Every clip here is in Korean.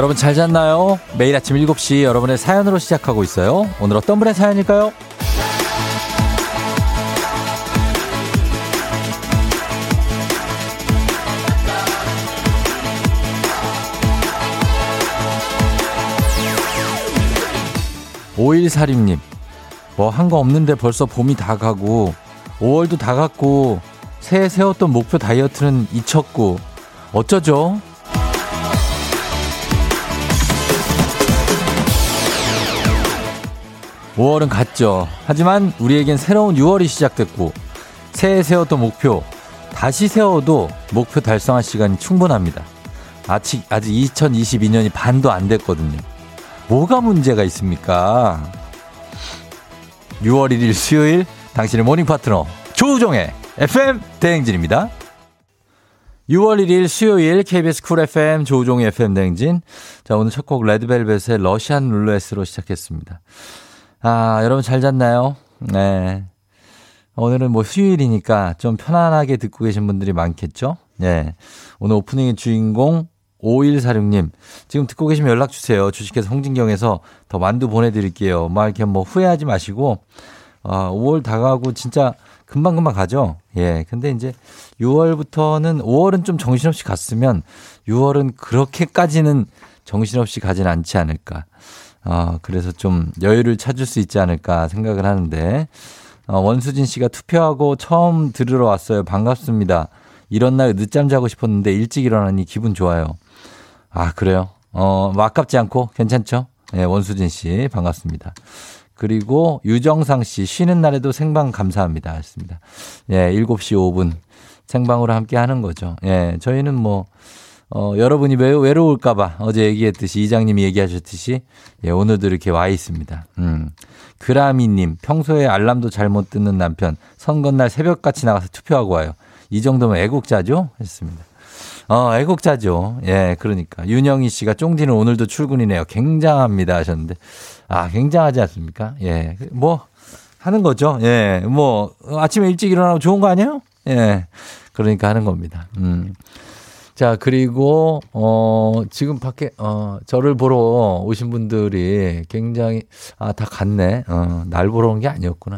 여러분 잘 잤나요? 매일 아침 7시 여러분의 사연으로 시작하고 있어요. 오늘 어떤 분의 사연일까요? 5146님, 뭐 한 거 없는데 벌써 봄이 다 가고, 5월도 다 갔고, 새해 세웠던 목표 다이어트는 잊혔고, 어쩌죠? 5월은 갔죠. 하지만 우리에겐 새로운 6월이 시작됐고, 새해 세웠던 목표, 다시 세워도 목표 달성할 시간이 충분합니다. 아직, 아직 2022년이 반도 안 됐거든요. 뭐가 문제가 있습니까? 6월 1일 수요일 당신의 모닝 파트너 조우종의 FM 대행진입니다. 6월 1일 수요일 KBS 쿨 FM 조우종의 FM 대행진. 자, 오늘 첫 곡 레드벨벳의 러시안 룰렛으로 시작했습니다. 아, 여러분 잘 잤나요? 네. 오늘은 뭐 수요일이니까 좀 편안하게 듣고 계신 분들이 많겠죠? 네. 오늘 오프닝의 주인공 5146님, 지금 듣고 계시면 연락 주세요. 주식회사 홍진경에서 더 만두 보내드릴게요. 막 이렇게 뭐 후회하지 마시고, 아, 5월 다가고 진짜 금방금방 가죠? 예. 근데 이제 6월부터는, 5월은 좀 정신없이 갔으면 6월은 그렇게까지는 정신없이 가진 않지 않을까. 아, 그래서 좀 여유를 찾을 수 있지 않을까 생각을 하는데, 어, 원수진 씨가 투표하고 처음 들으러 왔어요. 반갑습니다. 이런 날 늦잠 자고 싶었는데 일찍 일어나니 기분 좋아요. 아, 그래요? 어, 뭐 아깝지 않고 괜찮죠? 예, 원수진 씨 반갑습니다. 그리고 유정상 씨 쉬는 날에도 생방 감사합니다. 했습니다. 예, 7시 5분 생방으로 함께 하는 거죠. 예, 저희는 뭐 어, 여러분이 왜 외로울까봐 어제 얘기했듯이 이장님이 얘기하셨듯이 예, 오늘도 이렇게 와 있습니다. 음. 그라미님 평소에 알람도 잘못 듣는 남편 선거날 새벽같이 나가서 투표하고 와요. 이 정도면 애국자죠? 했습니다. 어, 애국자죠. 예, 그러니까. 윤영희 씨가 쫑디는 오늘도 출근이네요. 굉장합니다 하셨는데. 아, 굉장하지 않습니까? 예. 뭐, 하는 거죠. 예. 뭐, 아침에 일찍 일어나고 좋은 거 아니에요? 예. 그러니까 하는 겁니다. 음. 자, 그리고, 어, 지금 밖에, 어, 저를 보러 오신 분들이 굉장히, 아, 다 갔네. 어, 날 보러 온 게 아니었구나.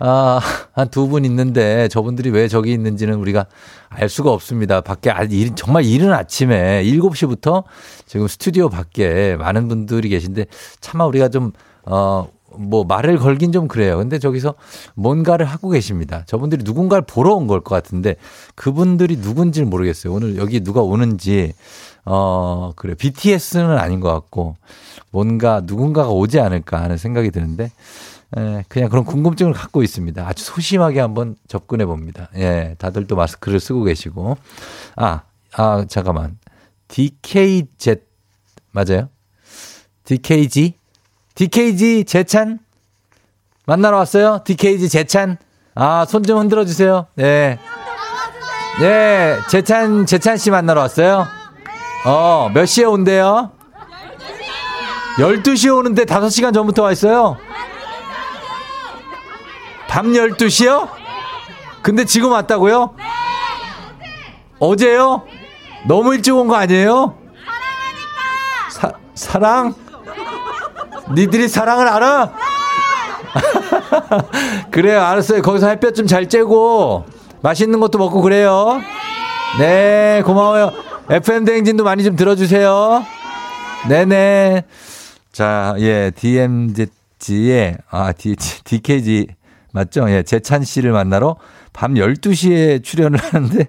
아, 한 두 분 있는데 저분들이 왜 저기 있는지는 우리가 알 수가 없습니다. 밖에 아, 정말 이른 아침에 7시부터 지금 스튜디오 밖에 많은 분들이 계신데 차마 우리가 좀, 어, 뭐 말을 걸긴 좀 그래요. 근데 저기서 뭔가를 하고 계십니다. 저분들이 누군가를 보러 온 걸 것 같은데 그분들이 누군지를 모르겠어요. 오늘 여기 누가 오는지, 어, 그래. BTS는 아닌 것 같고 뭔가 누군가가 오지 않을까 하는 생각이 드는데 예, 그냥 그런 궁금증을 갖고 있습니다. 아주 소심하게 한번 접근해 봅니다. 예, 다들 또 마스크를 쓰고 계시고. 아, 아, 잠깐만. DKZ, 맞아요? DKG? DKG 재찬? 만나러 왔어요? DKG 재찬? 아, 손 좀 흔들어 주세요. 네. 네, 재찬, 재찬 씨 만나러 왔어요? 어, 몇 시에 온대요? 12시에 오는데 5시간 전부터 와 있어요? 밤 12시요? 근데 지금 왔다고요? 어제요? 너무 일찍 온 거 아니에요? 사, 사랑? 니들이 사랑을 알아? 그래요, 알았어요. 거기서 햇볕 좀 잘 쬐고, 맛있는 것도 먹고 그래요. 네, 고마워요. FM 대행진도 많이 좀 들어주세요. 네네. 자, 예, DMZ의, 아, D, DKG 맞죠? 예, 재찬 씨를 만나러 밤 12시에 출연을 하는데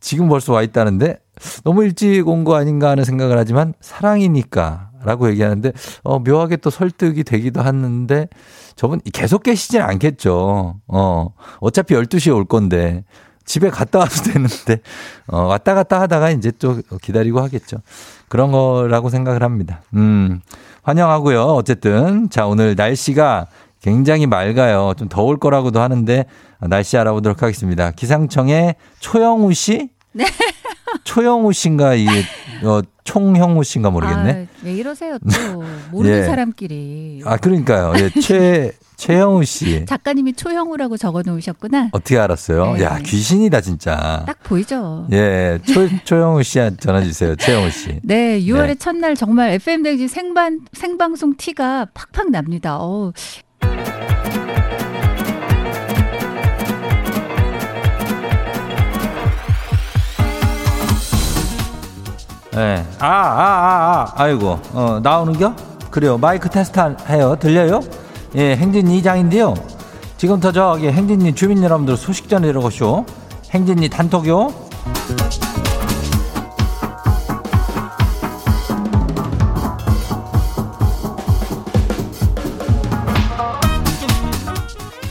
지금 벌써 와 있다는데 너무 일찍 온 거 아닌가 하는 생각을 하지만 사랑이니까 라고 얘기하는데 어, 묘하게 또 설득이 되기도 하는데 저분 계속 계시진 않겠죠. 어, 어차피 12시에 올 건데 집에 갔다 와도 되는데 어, 왔다 갔다 하다가 이제 또 기다리고 하겠죠. 그런 거라고 생각을 합니다. 음, 환영하고요. 어쨌든 자 오늘 날씨가 굉장히 맑아요. 좀 더울 거라고도 하는데 날씨 알아보도록 하겠습니다. 기상청의 초영우 씨? 네. 초영우 씨인가 이게 어, 총형우 씨인가 모르겠네. 아, 왜 이러세요 또 모르는 예. 사람끼리. 아 그러니까요. 예, 최 최영우 씨 작가님이 초형우라고 적어 놓으셨구나. 어떻게 알았어요? 네. 야 귀신이다 진짜. 딱 보이죠. 예, 초 초영우 씨한테 전화 주세요. 최영우 씨. 네, 6월의 네. 첫날 정말 FM 댕지 생방 생방송 티가 팍팍 납니다. 어, 예. 아, 아, 아, 아, 아이고, 어, 나오는겨? 그래요. 마이크 테스트 한- 해요. 들려요? 예, 행진이 이장인데요. 지금부터 저기 행진이 주민 여러분들 소식 전해드려보쇼. 행진이 단톡요.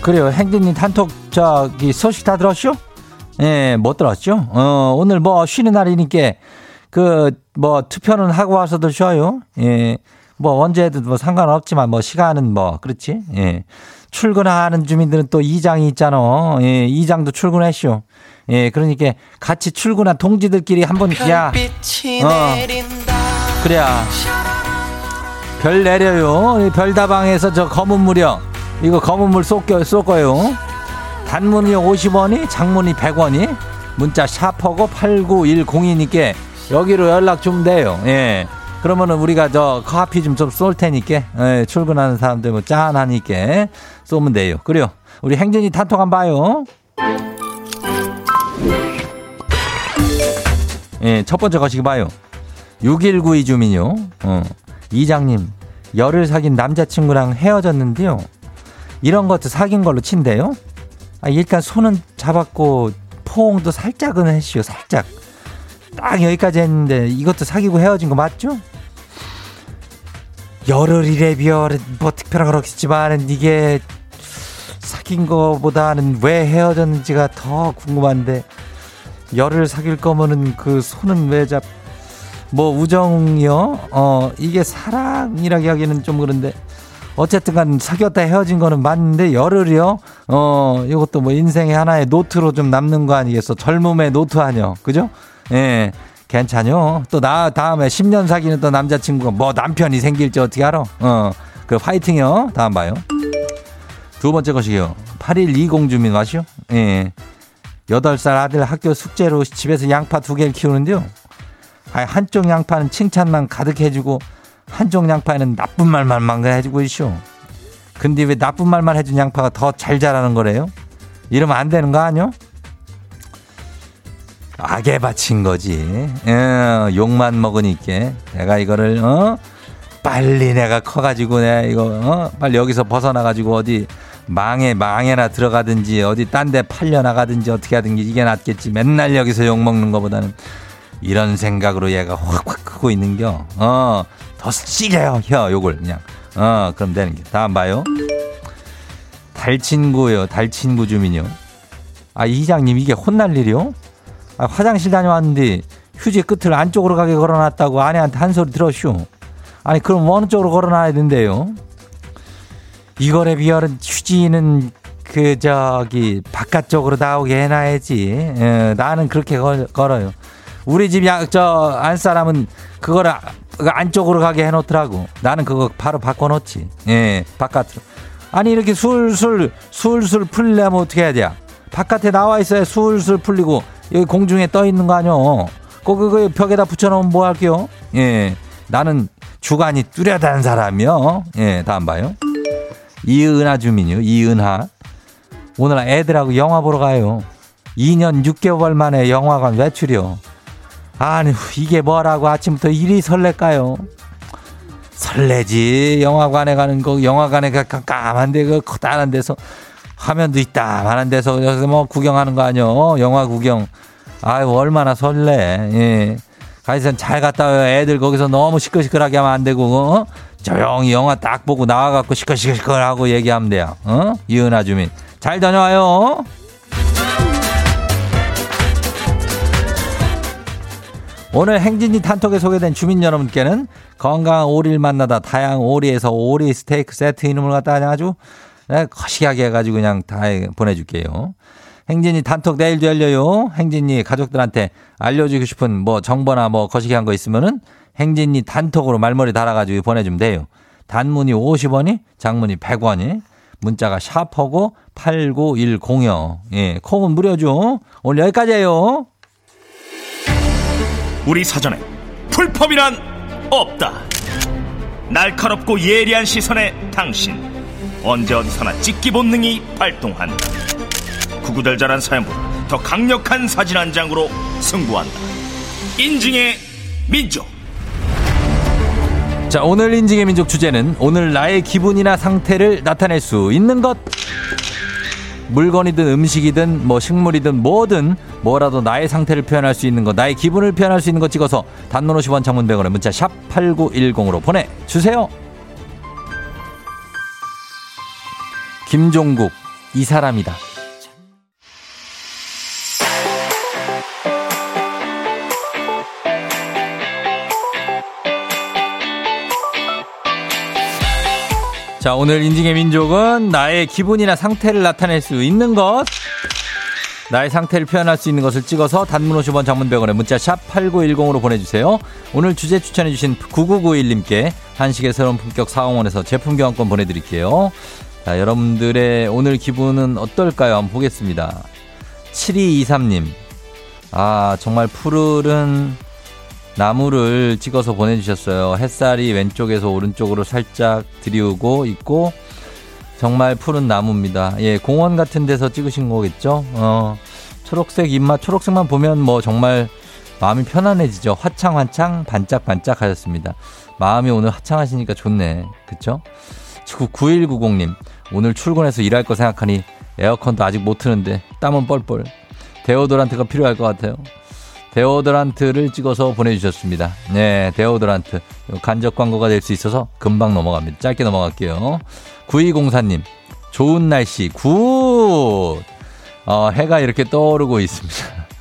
그래요. 행진이 단톡 저기 소식 다 들었쇼? 예, 못 들었죠? 어, 오늘 뭐 쉬는 날이니까 그 뭐 투표는 하고 와서도 쉬어요. 예. 뭐 언제 해도 뭐 상관없지만 뭐 시간은 뭐 그렇지. 예. 출근하는 주민들은 또 이장이 있잖아. 예, 이장도 출근했쇼. 예, 그러니까 같이 출근한 동지들끼리 한번 야. 어. 그래야. 별 내려요. 이 별다방에서 저 검은 물이요. 이거 검은 물 쏠겨 쏠 거요. 단문이 50원이, 장문이 100원이. 문자 샤퍼고 8910이니까 여기로 연락 주면 돼요. 예. 그러면은 우리가 저 커피 좀 좀 쏠 테니까 예, 출근하는 사람들 뭐 짠하니까 쏘면 돼요. 그래요. 우리 행진이 단톡 한번 봐요. 예, 첫 번째 거시기 봐요. 6192 주민요. 어. 이장님, 열을 사귄 남자친구랑 헤어졌는데요. 이런 것도 사귄 걸로 친대요. 아, 일단 손은 잡았고 포옹도 살짝은 했시오. 살짝. 딱 여기까지 했는데 이것도 사귀고 헤어진 거 맞죠? 열흘이래 비열은 뭐 특별한 건 없겠지만 이게 사귄 거보다는 왜 헤어졌는지가 더 궁금한데 열을 사귈 거면은 그 손은 왜 잡? 뭐 우정이요? 어 이게 사랑이라기 하기는 좀 그런데 어쨌든간 사귀었다 헤어진 거는 맞는데 열흘이요? 어 이것도 뭐 인생의 하나의 노트로 좀 남는 거 아니겠어? 젊음의 노트 아니요? 그죠? 예. 괜찮아요. 또 나 다음에 10년 사귀는 또 남자친구가 뭐 남편이 생길지 어떻게 알아? 어. 그 파이팅이요. 다음 봐요. 두 번째 것이요. 8120 주민 와시오. 예. 8살 아들 학교 숙제로 집에서 양파 두 개를 키우는데요. 아, 한쪽 양파는 칭찬만 가득해주고 한쪽 양파에는 나쁜 말만 해주고 있쇼. 근데 왜 나쁜 말만 해준 양파가 더 잘 자라는 거래요? 이러면 안 되는 거 아니요? 악에 바친 거지. 어, 욕만 먹으니까 내가 이거를 어 빨리 내가 커가지고 내가 이거 어 빨리 여기서 벗어나가지고 어디 망에 망에나 들어가든지 어디 딴 데 팔려 나가든지 어떻게 하든지 이게 낫겠지. 맨날 여기서 욕 먹는 거보다는 이런 생각으로 얘가 확확 크고 있는겨. 어, 더 시게요, 혀, 요걸 그냥. 어, 그럼 되는 게. 다음 봐요. 달친구요, 달친구 주민요. 아, 이장님, 이게 혼날 일이요? 아, 화장실 다녀왔는데 휴지 끝을 안쪽으로 가게 걸어놨다고 아내한테 한 소리 들었슈. 아니, 그럼 어느 쪽으로 걸어놔야 된대요? 이거에 비하면 휴지는 그, 저기, 바깥쪽으로 나오게 해놔야지. 예, 나는 그렇게 걸, 걸어요. 우리 집 야, 저, 안사람은 그거를 아- 그 안쪽으로 가게 해놓더라고. 나는 그거 바로 바꿔놓지. 예, 바깥으로. 아니, 이렇게 술술, 술술 풀려면 어떻게 해야 돼? 바깥에 나와 있어야 술술 풀리고, 여기 공중에 떠 있는 거 아니요? 꼭 그거 벽에다 붙여놓으면 뭐 할게요? 예, 나는 주관이 뚜렷한 사람이요. 예, 다음 봐요. 이은하 주민이요. 이은하. 오늘 애들하고 영화 보러 가요. 2년 6개월 만에 영화관 외출이요. 아니 이게 뭐라고 아침부터 이리 설렐까요? 설레지 영화관에 가는 거 영화관에 가 깜깜한데 그 커다란 데서 화면도 있다. 만한 데서 여기서 뭐 구경하는 거 아니요 영화 구경. 아유 얼마나 설레. 예. 가이선 잘 갔다 와요. 애들 거기서 너무 시끌시끌하게 하면 안 되고 어? 조용히 영화 딱 보고 나와갖고 시끌시끌하고 얘기하면 돼요. 어? 이은하 주민. 잘 다녀와요. 오늘 행진이 단톡에 소개된 주민 여러분께는 건강한 오리를 만나다 다양한 오리에서 오리 스테이크 세트 이름을 갖다 아주 네, 거시하게 해가지고 그냥 다 보내줄게요. 행진이 단톡 내일도 열려요. 행진이 가족들한테 알려주고 싶은 뭐 정보나 뭐 거시기한 거 있으면은 행진이 단톡으로 말머리 달아가지고 보내주면 돼요. 단문이 50원이, 장문이 100원이, 문자가 샤퍼고 8910이요. 예, 콩은 무료죠. 오늘 여기까지예요. 우리 사전에 풀펌이란 없다. 날카롭고 예리한 시선에 당신 언제 어디서나 찍기 본능이 발동한다. 구구절절한 사연보다 더 강력한 사진 한 장으로 승부한다. 인증의 민족. 자, 오늘 인증의 민족 주제는 오늘 나의 기분이나 상태를 나타낼 수 있는 것. 물건이든 음식이든 뭐 식물이든 뭐든 뭐라도 나의 상태를 표현할 수 있는 것, 나의 기분을 표현할 수 있는 것 찍어서 단문 50원 장문 100원에 문자 샵 8910으로 보내주세요. 김종국, 이 사람이다. 자, 오늘 인증의 민족은 나의 기분이나 상태를 나타낼 수 있는 것. 나의 상태를 표현할 수 있는 것을 찍어서 단문 50원 장문 100원에 문자 샵 8910으로 보내주세요. 오늘 주제 추천해주신 9991님께 한식의 새로운 품격 사원에서 제품 교환권 보내드릴게요. 자, 여러분들의 오늘 기분은 어떨까요? 한번 보겠습니다. 7223님. 아, 정말 푸르른 나무를 찍어서 보내주셨어요. 햇살이 왼쪽에서 오른쪽으로 살짝 들이우고 있고 정말 푸른 나무입니다. 예, 공원 같은 데서 찍으신 거겠죠? 어, 초록색 입맛, 초록색만 보면 뭐 정말 마음이 편안해지죠. 화창화창, 반짝반짝 하셨습니다. 마음이 오늘 화창하시니까 좋네. 그쵸? 9190님, 오늘 출근해서 일할 거 생각하니 에어컨도 아직 못 트는데 땀은 뻘뻘. 데오도란트가 필요할 것 같아요. 데오드란트를 찍어서 보내주셨습니다. 네, 데오드란트. 간접 광고가 될 수 있어서 금방 넘어갑니다. 짧게 넘어갈게요. 9204님, 좋은 날씨, good! 어, 해가 이렇게 떠오르고 있습니다.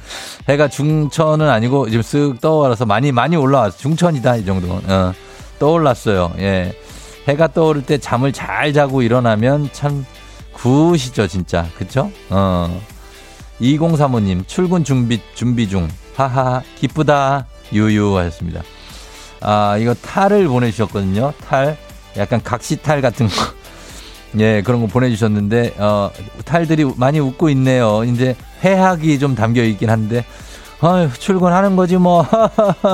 해가 중천은 아니고 지금 쓱 떠올라서 많이, 많이 올라왔어. 중천이다, 이 정도는. 어, 떠올랐어요. 예. 해가 떠오를 때 잠을 잘 자고 일어나면 참 good이죠, 진짜. 그쵸? 어. 2035님, 출근 준비, 준비 중. 하하, 기쁘다. 유유 하셨습니다. 아, 이거 탈을 보내주셨거든요. 탈. 약간 각시탈 같은 거. 예, 그런 거 보내주셨는데, 어, 탈들이 많이 웃고 있네요. 이제 해학이 좀 담겨 있긴 한데, 아유, 출근하는 거지 뭐.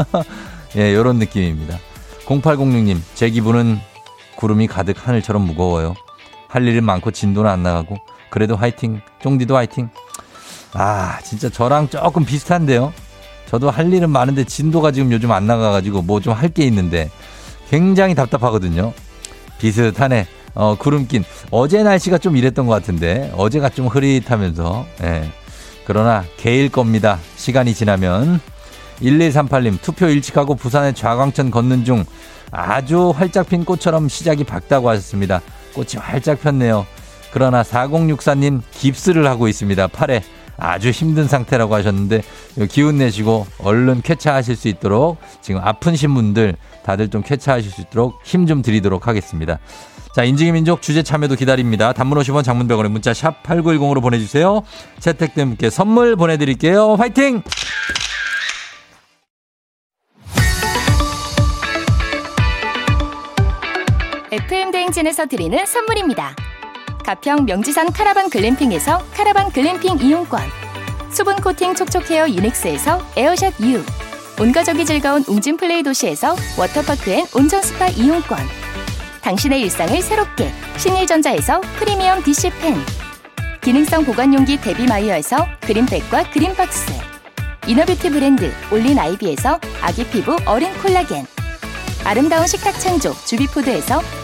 예, 요런 느낌입니다. 0806님, 제 기분은 구름이 가득 하늘처럼 무거워요. 할 일은 많고 진도는 안 나가고, 그래도 화이팅. 쫑디도 화이팅. 아, 진짜 저랑 조금 비슷한데요. 저도 할 일은 많은데 진도가 지금 요즘 안 나가가지고 뭐 좀 할 게 있는데 굉장히 답답하거든요. 비슷하네. 어, 구름 낀. 어제 날씨가 좀 이랬던 것 같은데 어제가 좀 흐릿하면서. 예. 그러나 개일 겁니다. 시간이 지나면. 1138님 투표 일찍하고 부산에 좌광천 걷는 중 아주 활짝 핀 꽃처럼 시작이 밝다고 하셨습니다. 꽃이 활짝 폈네요. 그러나 4064님 깁스를 하고 있습니다. 팔에 아주 힘든 상태라고 하셨는데 기운 내시고 얼른 쾌차하실 수 있도록 지금 아픈신 분들 다들 좀 쾌차하실 수 있도록 힘 좀 드리도록 하겠습니다. 자, 인증의 민족 주제 참여도 기다립니다. 단문 50원 장문병원에 문자 샵 8910으로 보내주세요. 채택된 분께 선물 보내드릴게요. 화이팅! FM 대행진에서 드리는 선물입니다. 가평 명지산 카라반 글램핑에서 카라반 글램핑 이용권 수분 코팅 촉촉 헤어 유닉스에서 에어샷 U 온가족이 즐거운 웅진 플레이 도시에서 워터파크 and 온천 스파 이용권 당신의 일상을 새롭게 신일전자에서 프리미엄 DC팬 기능성 보관용기 데비마이어에서 그린백과 그린박스 inner beauty 브랜드 올린 아이비에서 아기 피부 어린 콜라겐 아름다운 식탁 창조 주비푸드에서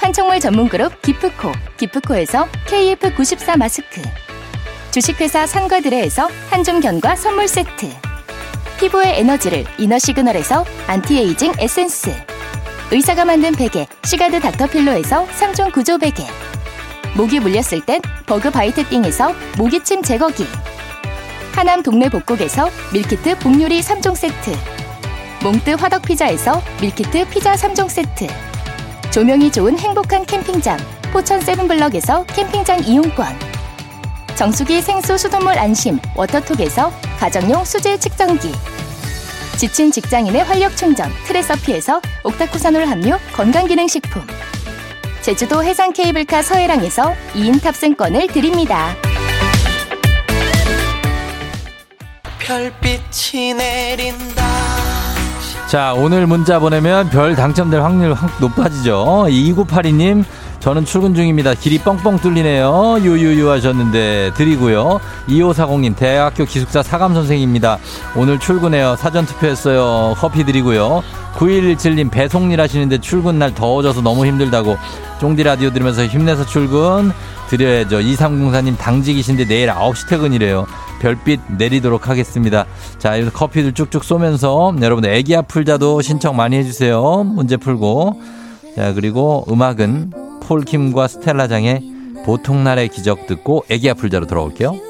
판촉물 전문 그룹 기프코 기프코에서 KF94 마스크. 주식회사 산과드레에서 한줌 견과 선물 세트. 피부의 에너지를 이너 시그널에서 안티에이징 에센스. 의사가 만든 베개 시가드 닥터필로에서 3종 구조 베개. 모기 물렸을 땐 버그 바이트 띵에서 모기침 제거기. 하남 동네 복국에서 밀키트 복요리 3종 세트. 몽뜨 화덕 피자에서 밀키트 피자 3종 세트 조명이 좋은 행복한 캠핑장 포천 세븐블럭에서 캠핑장 이용권 정수기 생수 수돗물 안심 워터톡에서 가정용 수질 측정기 지친 직장인의 활력 충전 트레서피에서 옥타코사놀 함유 건강기능식품 제주도 해상 케이블카 서해랑에서 2인 탑승권을 드립니다. 별빛이 내린다. 자, 오늘 문자 보내면 별 당첨될 확률 확 높아지죠. 2982님, 저는 출근 중입니다. 길이 뻥뻥 뚫리네요. 유유유 하셨는데 드리고요. 2540님 대학교 기숙사 사감 선생입니다. 오늘 출근해요. 사전 투표했어요. 커피 드리고요. 9117님 배송일 하시는데 출근 날 더워져서 너무 힘들다고 쫑디 라디오 들으면서 힘내서 출근 드려야죠. 2304님 당직이신데 내일 9시 퇴근이래요. 별빛 내리도록 하겠습니다. 자, 여기서 커피들 쭉쭉 쏘면서 여러분들 애기 아플자도 신청 많이 해주세요. 문제 풀고. 자, 그리고 음악은 폴킴과 스텔라장의 보통날의 기적 듣고 애기 아플자로 돌아올게요.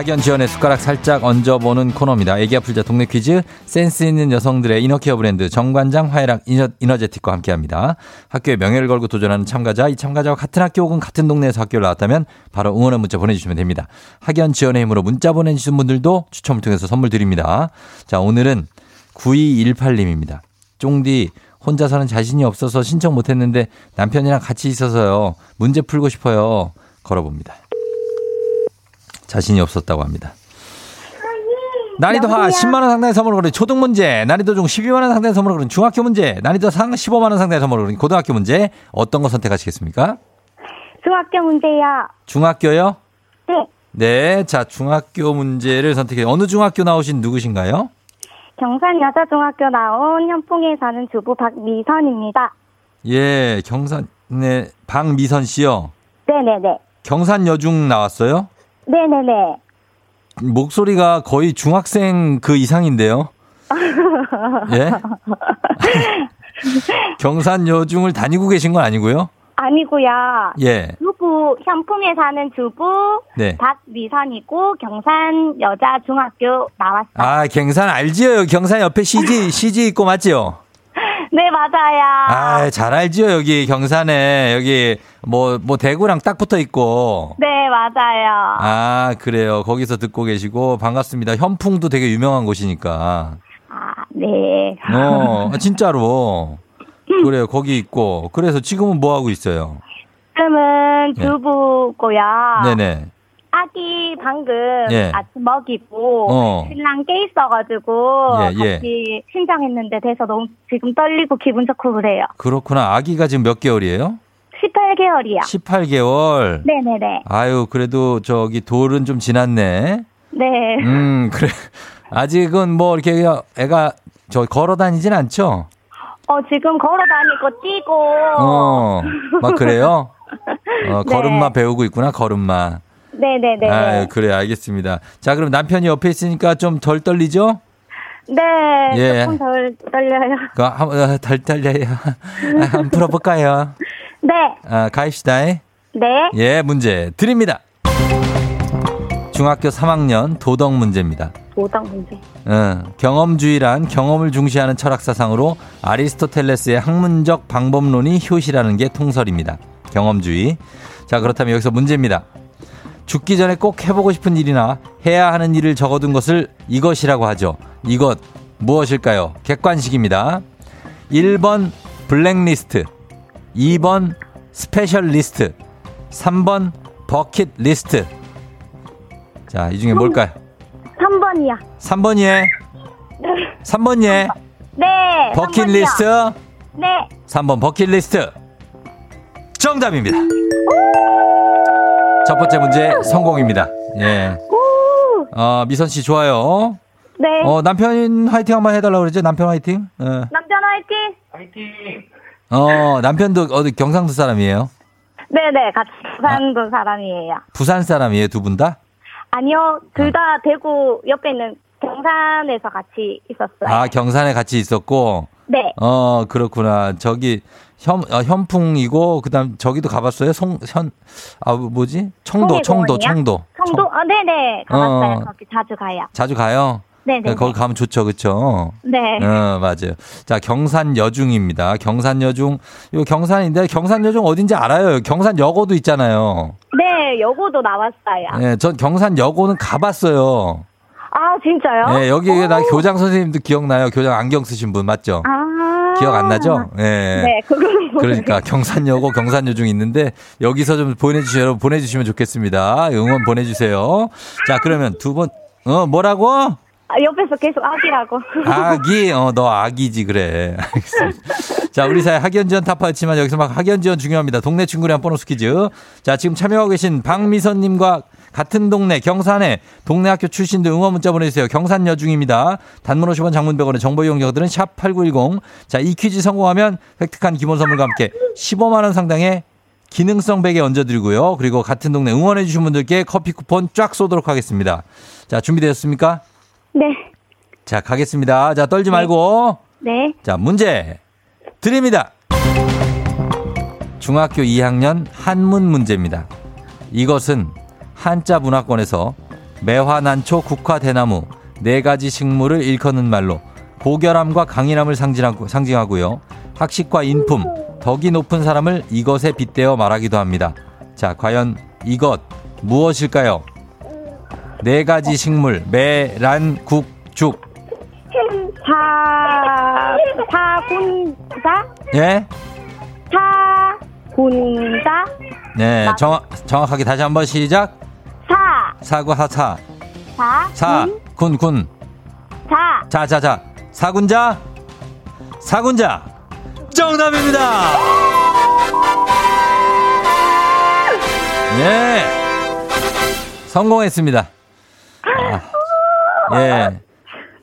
학연 지원의 숟가락 살짝 얹어보는 코너입니다. 애기 아플 자 동네 퀴즈 센스 있는 여성들의 이너케어 브랜드 정관장 화해락 이너, 이너제틱과 함께합니다. 학교의 명예를 걸고 도전하는 참가자 이 참가자와 같은 학교 혹은 같은 동네에서 학교를 나왔다면 바로 응원의 문자 보내주시면 됩니다. 학연 지원의 힘으로 문자 보내주신 분들도 추첨을 통해서 선물 드립니다. 자 오늘은 9218님입니다. 쫑디 혼자서는 자신이 없어서 신청 못했는데 남편이랑 같이 있어서요. 문제 풀고 싶어요. 걸어봅니다. 자신이 없었다고 합니다. 난이도 하 10만 원 상당의 선물을 거는 초등 문제, 난이도 중 12만 원 상당의 선물을 거는 중학교 문제, 난이도 상 15만 원 상당의 선물을 거는 고등학교 문제 어떤 거 선택하시겠습니까? 중학교 문제요. 네. 중학교요? 네, 자 중학교 문제를 선택해 어느 중학교 나오신 누구신가요? 경산 여자중학교 나온 현풍에 사는 주부 박미선입니다. 예, 경산 네 박미선 씨요. 네 네 네. 경산 여중 나왔어요? 네네네. 목소리가 거의 중학생 그 이상인데요. 예? 경산 여중을 다니고 계신 건 아니고요. 아니고요. 예. 주부 현풍에 사는 주부 네. 박미선이고 경산 여자 중학교 나왔어요. 아, 경산 알지요? 경산 옆에 CG, CG 있고 맞지요? 네 맞아요. 아, 잘 알지요? 여기 경산에, 여기, 뭐, 뭐, 대구랑 딱 붙어 있고. 네 맞아요. 아, 그래요. 거기서 듣고 계시고, 반갑습니다. 현풍도 되게 유명한 곳이니까. 아, 네. 어, 진짜로. 그래요. 거기 있고. 그래서 지금은 뭐 하고 있어요? 지금은 네. 주부고요. 네 네. 아기 방금 예. 아침 먹이고 어. 신랑 깨 있어가지고 예, 예. 같이 신청했는데 돼서 너무 지금 떨리고 기분 좋고 그래요. 그렇구나. 아기가 지금 몇 개월이에요? 18개월이요. 18개월. 네네네. 아유, 그래도 저기 돌은 좀 지났네. 네. 음, 그래. 아직은 뭐 이렇게 애가 저 걸어 다니진 않죠? 어, 지금 걸어 다니고 뛰고. 어, 막 그래요? 어, 네. 걸음마 배우고 있구나, 걸음마. 네네네. 아유, 그래, 알겠습니다. 자, 그럼 남편이 옆에 있으니까 좀 덜 떨리죠? 네. 예. 조금 덜 떨려요. 그, 한, 어, 덜 떨려요. 아, 한번 풀어볼까요? 네. 아, 가입시다. 네. 예, 문제 드립니다. 중학교 3학년 도덕 문제입니다. 도덕 문제. 어, 경험주의란 경험을 중시하는 철학 사상으로 아리스토텔레스의 학문적 방법론이 효시라는 게 통설입니다. 경험주의. 자, 그렇다면 여기서 문제입니다. 죽기 전에 꼭 해보고 싶은 일이나 해야 하는 일을 적어둔 것을 이것이라고 하죠. 이것 무엇일까요? 객관식입니다. 1번 블랙리스트, 2번 스페셜리스트, 3번 버킷리스트. 자, 이 중에 뭘까요? 3번이야. 3번이에 3번이에 네. 버킷리스트 3번이요. 네. 3번 버킷리스트 정답입니다. 첫 번째 문제 성공입니다. 예. 오. 어, 미선 씨 좋아요. 네. 어, 남편 화이팅 한번 해달라고 그러죠? 남편 화이팅? 예. 남편 화이팅! 어, 남편도 어디 경상도 사람이에요? 네네. 같이 부산도 사람이에요. 부산 사람이에요, 두 분 다? 아니요. 둘다 대구 옆에 있는 경산에서 같이 있었어요. 아, 경산에 같이 있었고, 네. 어, 그렇구나. 저기, 현, 어, 현풍이고, 그 다음, 저기도 가봤어요? 송, 현, 아, 뭐지? 청도, 청도? 청도. 청도? 아, 네네. 가봤어요. 어. 거기 자주 가요. 자주 가요? 네네. 거기 가면 좋죠, 그쵸? 네. 어, 맞아요. 자, 경산 여중입니다. 경산 여중. 요 경산인데, 경산 여중 어딘지 알아요? 경산 여고도 있잖아요. 네, 여고도 나왔어요. 예, 전 경산 여고는 가봤어요. 아, 진짜요? 예, 여기 오. 나 교장 선생님도 기억나요? 교장 안경 쓰신 분 맞죠? 아. 기억 안 나죠? 예. 네, 그거는 그러니까 경산여고 경산여중 있는데 여기서 좀 보내주시면 여러분 보내주시면 좋겠습니다. 응원 보내주세요. 자 그러면 두 번 어 뭐라고? 아, 옆에서 계속 아기라고. 아기 어 너 아기지 그래. 알겠습니다. 자 우리 사회 학연 지원 타파였지만 여기서 막 학연 지원 중요합니다. 동네 친구랑 보너스 퀴즈. 자 지금 참여하고 계신 박미선님과 같은 동네 경산에 동네 학교 출신들 응원 문자 보내주세요. 경산 여중입니다. 단문 50원 장문 100원의 정보 이용자들은 샵 8910. 자 이 퀴즈 성공하면 획득한 기본 선물과 함께 15만 원 상당의 기능성 베개 얹어드리고요. 그리고 같은 동네 응원해주신 분들께 커피 쿠폰 쫙 쏘도록 하겠습니다. 자 준비되셨습니까? 네. 자 가겠습니다. 자 떨지 말고. 네. 자, 문제 드립니다. 중학교 2학년 한문 문제입니다. 이것은 한자 문화권에서 매화, 난초, 국화, 대나무 네 가지 식물을 일컫는 말로 고결함과 강인함을 상징하고, 상징하고 요. 학식과 인품, 덕이 높은 사람을 이것에 빗대어 말하기도 합니다. 자, 과연 이것 무엇일까요? 네 가지 식물, 매, 란, 국, 죽. 사, 사군자? 예? 사군자? 네, 정확, 정확하게 다시 한번 시작. 사, 사과 하사 사, 사 군, 군 군. 자. 자, 자, 자. 사군자. 사군자. 정답입니다. 예. 성공했습니다. 아, 예.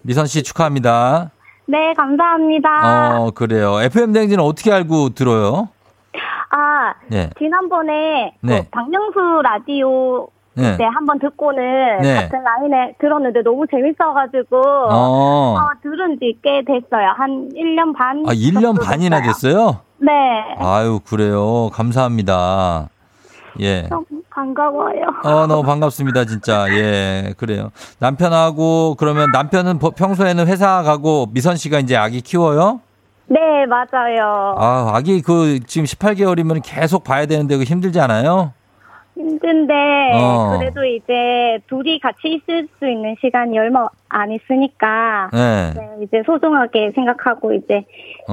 미선 씨 축하합니다. 네, 감사합니다. 어, 그래요. FM 댕지는 어떻게 알고 들어요? 아, 예. 지난번에 네. 그 박명수 라디오 네. 때 한번 듣고는 네. 같은 라인에 들었는데 너무 재밌어가지고 어. 어, 들은 지 꽤 됐어요. 한 1년 반. 아, 1년 정도 반이나 됐어요. 네. 아유, 그래요. 감사합니다. 예. 반가워요. 어, 너무 반갑습니다, 진짜. 예, 그래요. 남편하고, 그러면 남편은 버- 평소에는 회사 가고 미선 씨가 이제 아기 키워요? 네, 맞아요. 아, 아기 그 지금 18개월이면 계속 봐야 되는데 그 힘들지 않아요? 힘든데 어. 그래도 이제 둘이 같이 있을 수 있는 시간이 얼마 안 있으니까 네. 네, 이제 소중하게 생각하고 이제 네,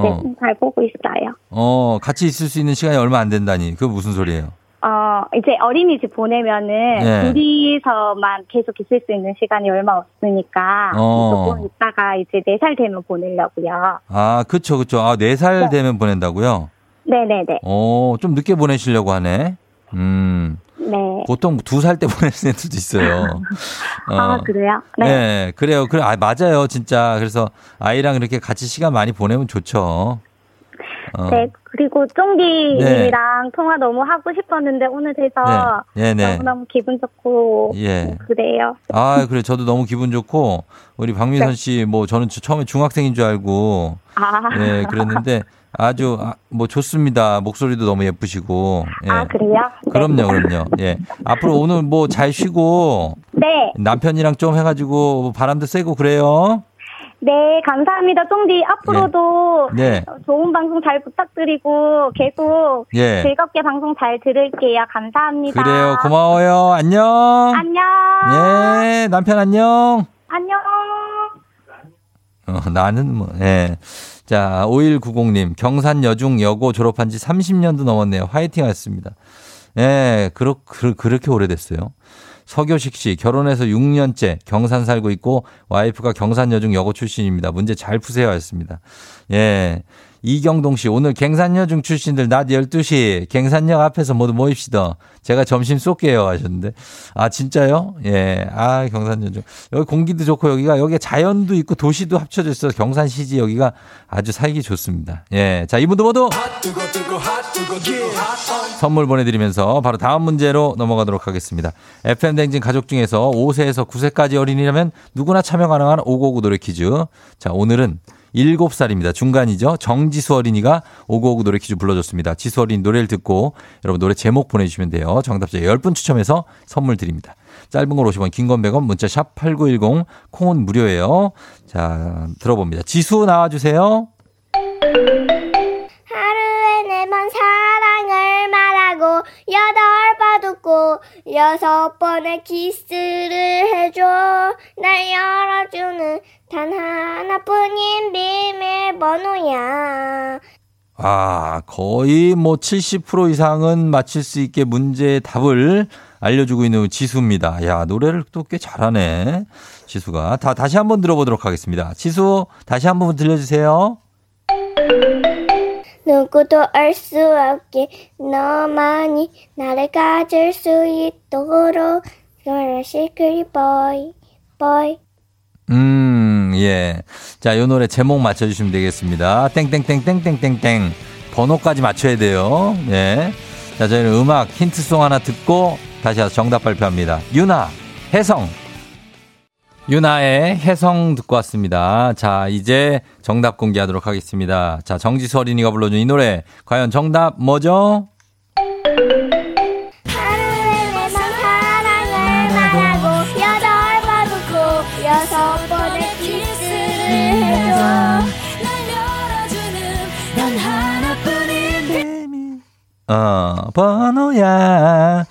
어. 잘 보고 있어요. 어, 같이 있을 수 있는 시간이 얼마 안 된다니. 그거 무슨 소리예요? 어, 이제 어린이집 보내면은 네. 둘이서만 계속 있을 수 있는 시간이 얼마 없으니까 어. 조금 있다가 이제 네 살 되면 보내려고요. 아, 그쵸, 그쵸. 아, 네살 되면 보낸다고요? 네네네. 어, 좀 늦게 보내시려고 하네. 음, 네. 보통 두 살 때 보내는 애들도 있어요. 어. 아, 그래요? 네. 네, 그래요. 그래, 아, 맞아요. 진짜. 그래서 아이랑 이렇게 같이 시간 많이 보내면 좋죠. 어. 네, 그리고 쫑디님이랑 통화 너무 하고 싶었는데 오늘 돼서 네, 네, 네. 너무너무 기분 좋고 예. 그래요. 아, 그래. 저도 너무 기분 좋고, 우리 박미선 네. 씨, 뭐, 저는 처음에 중학생인 줄 알고, 아, 예, 그랬는데, 아주, 아, 뭐, 좋습니다. 목소리도 너무 예쁘시고, 예. 아 그래요? 네. 그럼요, 그럼요. 예. 앞으로 오늘 뭐 잘 쉬고, 네, 남편이랑 좀 해가지고, 바람도 쐬고 그래요. 네, 감사합니다. 쫑디 앞으로도 네. 좋은 방송 잘 부탁드리고 계속 예. 즐겁게 방송 잘 들을게요. 감사합니다. 그래요. 고마워요. 안녕. 안녕. 예, 남편 안녕. 안녕. 어, 나는 뭐, 예. 자, 5190님, 경산 여중 여고 졸업한 지 30년도 넘었네요. 화이팅 하셨습니다. 예, 그렇, 그, 그렇게 오래됐어요. 서교식 씨, 결혼해서 6년째 경산 살고 있고, 와이프가 경산 여중 여고 출신입니다. 문제 잘 푸세요 하셨습니다. 예. 이경동 씨, 오늘 갱산여중 출신들 낮 12시 갱산역 앞에서 모두 모입시다. 제가 점심 쏠게요 하셨는데. 아, 진짜요? 예. 아, 경산여중. 여기 공기도 좋고 여기가, 여기가 자연도 있고 도시도 합쳐져 있어서 경산시지 여기가 아주 살기 좋습니다. 예. 자, 이분도 모두 선물 보내드리면서 바로 다음 문제로 넘어가도록 하겠습니다. FM댕진 가족 중에서 5세에서 9세까지 어린이라면 누구나 참여 가능한 559 노래 퀴즈. 자, 오늘은 7살입니다. 중간이죠. 정지수 어린이가 5959 노래 퀴즈 불러줬습니다. 지수 어린이 노래를 듣고 여러분 노래 제목 보내주시면 돼요. 정답자 10분 추첨해서 선물 드립니다. 짧은 걸 50원, 긴 건 100원, 문자 샵 8910, 콩은 무료예요. 자, 들어봅니다. 지수 나와주세요. 하루에 네 번 사랑을 말하고 여덟 번 웃고 여섯 번의 키스를 해줘 날 열어주는 단 하나뿐인 비밀번호야 아, 거의 뭐 70% 이상은 맞힐 수 있게 문제의 답을 알려주고 있는 지수입니다. 야, 노래를 또 꽤 잘하네. 지수가. 다, 다시 한번 들어보도록 하겠습니다. 지수, 다시 한번 들려주세요. 누구도 알 수 없게 너만이 나를 가질 수 있도록 You're a secret boy boy 음, 예. 자, 요 노래 제목 맞춰주시면 되겠습니다. 땡땡땡땡땡땡땡. 번호까지 맞춰야 돼요. 예. 자, 저희는 음악 힌트송 하나 듣고 다시 와서 정답 발표합니다. 유나, 혜성. 유나의 혜성 듣고 왔습니다. 자, 이제 정답 공개하도록 하겠습니다. 자, 정지수 어린이가 불러준 이 노래. 과연 정답 뭐죠? 어, 번호야.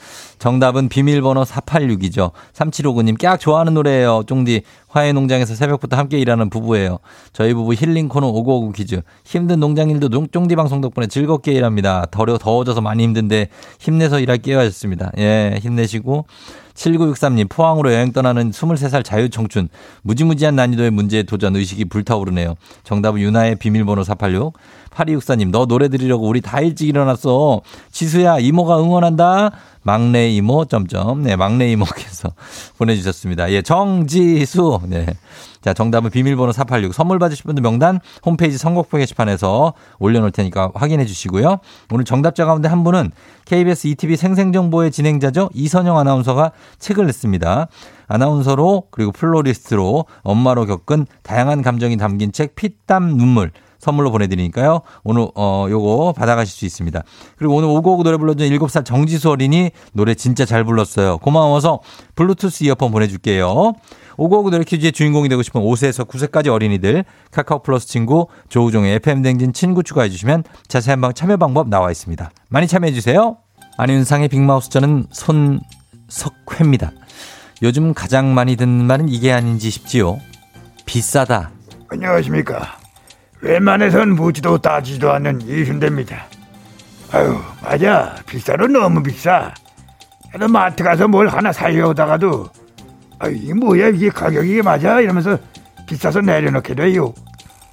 정답은 비밀번호 486이죠. 3759님, 깍 좋아하는 노래예요. 쫑디, 화해농장에서 새벽부터 함께 일하는 부부예요. 저희 부부 힐링 코너 5959 퀴즈. 힘든 농장 일도 농- 쫑디 방송 덕분에 즐겁게 일합니다. 더려, 더워져서 많이 힘든데 힘내서 일할게요 하셨습니다. 예, 힘내시고. 7963님, 포항으로 여행 떠나는 23살 자유청춘. 무지무지한 난이도의 문제에 도전 의식이 불타오르네요. 정답은 유나의 비밀번호 486. 8264님, 너 노래 들으려고 우리 다 일찍 일어났어. 지수야, 이모가 응원한다. 막내 이모, 점점. 네, 막내 이모께서 보내주셨습니다. 예, 정지수. 네. 자, 정답은 비밀번호 486. 선물 받으실 분들 명단 홈페이지 선곡표 게시판에서 올려놓을 테니까 확인해 주시고요. 오늘 정답자 가운데 한 분은 KBS ETV 생생정보의 진행자죠. 이선영 아나운서가 책을 냈습니다. 아나운서로 그리고 플로리스트로 엄마로 겪은 다양한 감정이 담긴 책 피땀 눈물 선물로 보내드리니까요. 오늘 어 요거 받아가실 수 있습니다. 그리고 오늘 오고오고 노래 불러준 7살 정지수 어린이 노래 진짜 잘 불렀어요. 고마워서 블루투스 이어폰 보내줄게요. 오고오고 노래 퀴즈의 주인공이 되고 싶은 5세에서 9세까지 어린이들 카카오 플러스 친구 조우종의 FM 대행진 친구 추가해 주시면 자세한 방 참여 방법 나와 있습니다. 많이 참여해 주세요. 안윤상의 빅마우스 저는 손석회입니다. 요즘 가장 많이 듣는 말은 이게 아닌지 싶지요. 비싸다. 안녕하십니까. 웬만해선 묻지도 따지지도 않는 이 순대입니다. 아유 맞아 비싸도 너무 비싸 나도 마트 가서 뭘 하나 사려다가도 아 이게 뭐야 이게 가격이 맞아 이러면서 비싸서 내려놓게 돼요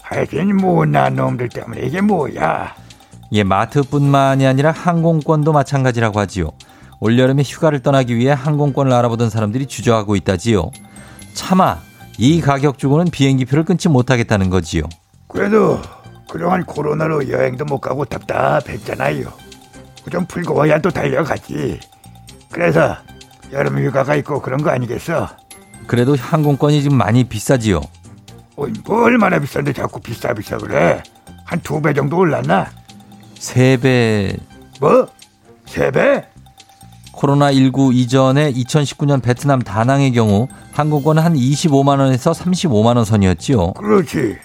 하여튼 못난 놈들 때문에 이게 뭐야 예, 마트뿐만이 아니라 항공권도 마찬가지라고 하지요. 올여름에 휴가를 떠나기 위해 항공권을 알아보던 사람들이 주저하고 있다지요. 차마 이 가격 주고는 비행기표를 끊지 못하겠다는 거지요. 그래도 그동안 코로나로 여행도 못 가고 답답했잖아요 그좀 풀고 와야 또 달려가지 그래서 여름 휴가가 있고 그런 거 아니겠어 그래도 항공권이 지금 많이 비싸지요. 어이, 뭐 얼마나 비싼데 자꾸 비싸 비싸 그래 한 두 배 정도 올랐나 세 배 뭐? 세 배? 코로나19 이전에 2019년 베트남 다낭의 경우 항공권은 한 25만 원에서 35만 원 선이었지요. 그렇지.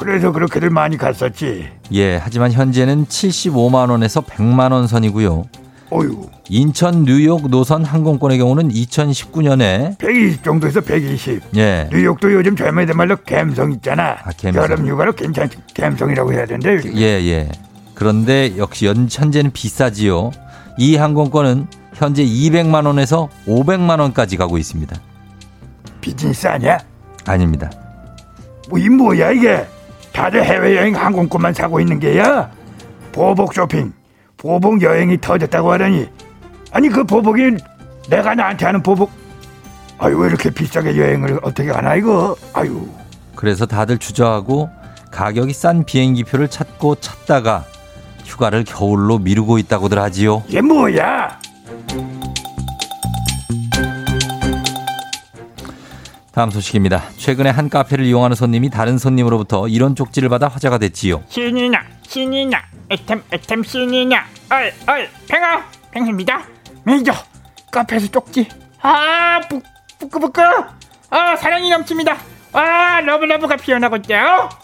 그래서 그렇게들 많이 갔었지. 예, 하지만 현재는 75만 원에서 100만 원 선이고요. 어유, 인천 뉴욕 노선 항공권의 경우는 2019년에 120 정도에서 120. 예. 뉴욕도 요즘 젊은이들 말로 감성 있잖아. 아, 감성. 여름 휴가로 괜찮 감성이라고 해야 되는데. 예, 예. 그런데 역시 연, 현재는 비싸지요. 이 항공권은 현재 200만 원에서 500만 원까지 가고 있습니다. 비즈니스 아니야? 아닙니다. 뭐 이 뭐야 이게? 다들 해외여행 항공권만 사고 있는 게야? 보복 쇼핑, 보복 여행이 터졌다고 하더니. 아니 그 보복이 내가 나한테 하는 보복. 아유 왜 이렇게 비싸게 여행을 어떻게 하나 이거? 아유. 그래서 다들 주저하고 가격이 싼 비행기 표를 찾고 찾다가 휴가를 겨울로 미루고 있다고들 하지요. 이게 뭐야 다음 소식입니다. 최근에 한 카페를 이용하는 손님이 다른 손님으로부터 이런 쪽지를 받아 화제가 됐지요. 신이나 신이나 애템 애템 신이나 어이 팽아 팽입니다 매니저 카페에서 쪽지 아 부, 부끄부끄 아 사랑이 넘칩니다 아 러브러브가 피어나고 있죠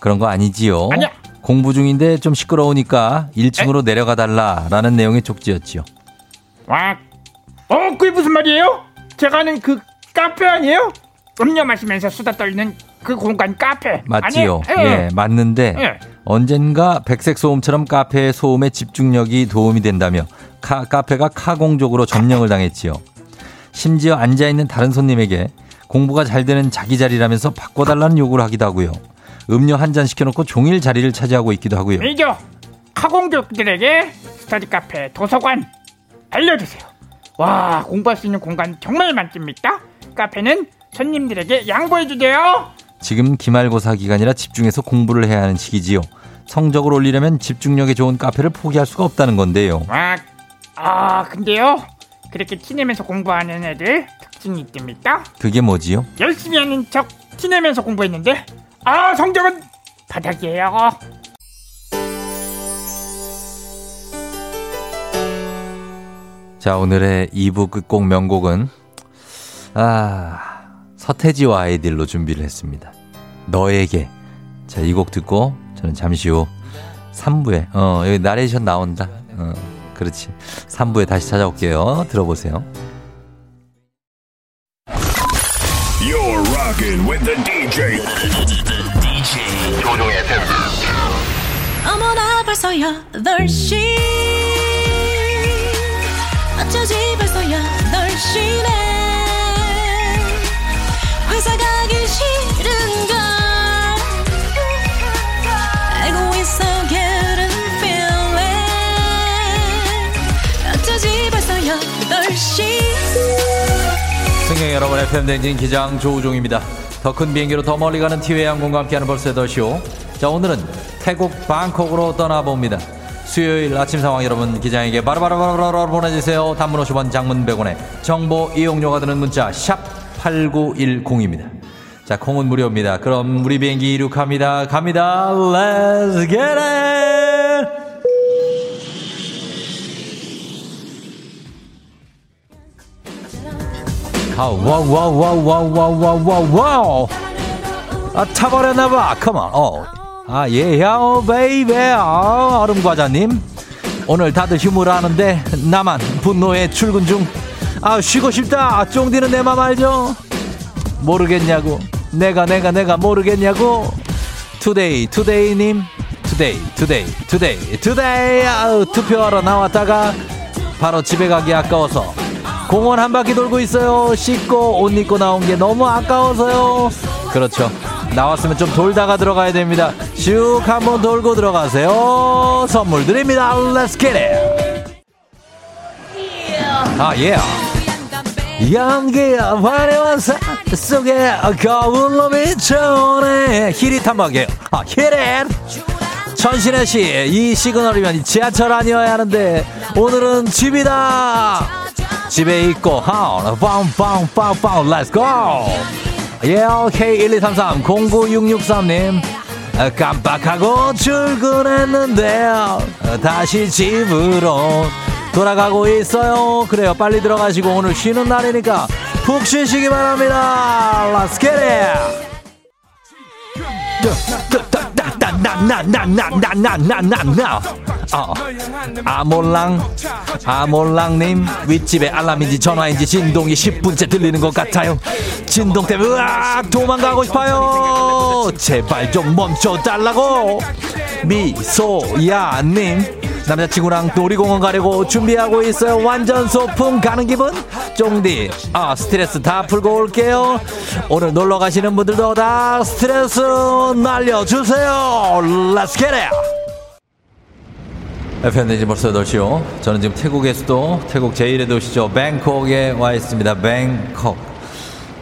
그런 거 아니지요. 아니야. 공부 중인데 좀 시끄러우니까 1층으로 내려가 달라라는 내용의 쪽지였지요. 와, 어 그게 무슨 말이에요? 제가 아는 그 카페 아니에요? 음료 마시면서 수다 떨는 그 공간 카페 맞지요. 아니에요? 예, 맞는데 예. 언젠가 백색 소음처럼 카페의 소음에 집중력이 도움이 된다며 카, 카페가 카공족으로 점령을 당했지요. 심지어 앉아 있는 다른 손님에게 공부가 잘 되는 자기 자리라면서 바꿔달라는 요구를 하기도 하고요. 음료 한 잔 시켜놓고 종일 자리를 차지하고 있기도 하고요. 매니저 카공족들에게 스터디 카페 도서관 알려주세요. 와 공부할 수 있는 공간 정말 많습니다. 카페는 손님들에게 양보해주세요. 지금 기말고사 기간이라 집중해서 공부를 해야 하는 시기지요. 성적을 올리려면 집중력에 좋은 카페를 포기할 수가 없다는 건데요. 와, 아 근데요 그렇게 티내면서 공부하는 애들 특징이 있답니다. 그게 뭐지요? 열심히 하는 척 티내면서 공부했는데 아 성적은 바닥이에요. 자, 오늘의 2부 끝곡 명곡은, 아, 서태지와 아이들로 준비를 했습니다. 너에게. 자, 이 곡 듣고, 저는 잠시 후 3부에, 어, 여기 나레이션 나온다. 어, 그렇지. 3부에 다시 찾아올게요. 들어보세요. You're rocking with the DJ. DJ 조종의. 어머나 벌써 8시 어쩌지 벌써 8시네 회사 가기 싫은 걸 알고 있어 getting feeling 어쩌지 벌써 8시 승객 여러분, FM댕진 기장 조우종입니다. 더 큰 비행기로 더 멀리 가는 티웨이 항공과 함께하는 벌써 8시오. 자, 오늘은 태국 방콕으로 떠나봅니다. 수요일 아침 상황 여러분 기장에게 바로바로바로 보내주세요. 단문 50원 장문 100원에 정보 이용료가 드는 문자 샵 8910입니다. 자, 콩은 무료입니다. 그럼 우리 비행기 이륙합니다. 갑니다. Let's get it! 아우, 와우, 와우, 와우, 와우, 와우, 와우, 와우, 와우. 아, 타버렸나봐. 컴온. 어. 아, 예, 야오, 베이베. 아, 얼음과자님. 오늘 다들 휴무를 하는데, 나만 분노에 출근 중. 아, 쉬고 싶다. 쫑디는 내 맘 알죠? 모르겠냐고. 내가, 내가, 내가 모르겠냐고. 투데이, 투데이님. 투데이, 투데이, 투데이, 투데이. 아우, 투표하러 나왔다가 바로 집에 가기 아까워서 공원 한 바퀴 돌고 있어요. 씻고 옷 입고 나온 게 너무 아까워서요. 그렇죠. 나왔으면 좀 돌다가 들어가야 됩니다. 슉 한번 돌고 들어가세요. 선물 드립니다. Let's get it. 아, 예. 양기야 화려한 산 속에 거울로 비춰오네 히릿한방이에요. 아 히릿! 천신혜 씨 이 시그널이면 지하철 아니어야 하는데 오늘은 집이다! 집에 있고 하우 빵빵빵빵 렛츠고 예 K1233 09663님. 깜빡하고 출근했는데요. 다시 집으로 돌아가고 있어요. 그래요. 빨리 들어가시고 오늘 쉬는 날이니까 푹 쉬시기 바랍니다. Let's get it. 나나나나나나나나나 어. 아몰랑 아몰랑님 윗집에 알람인지 전화인지 진동이 10분째 들리는 것 같아요 진동 때문에 으악 도망가고 싶어요 제발 좀 멈춰달라고 미소야님 남자친구랑 놀이공원 가려고 준비하고 있어요. 완전 소풍 가는 기분? 쫑디, 아, 스트레스 다 풀고 올게요. 오늘 놀러 가시는 분들도 다 스트레스 날려주세요. Let's get it! FM대지 벌써 8시요. 저는 지금 태국의 수도, 태국 제1의 도시죠. 뱅콕에 와 있습니다. 뱅콕.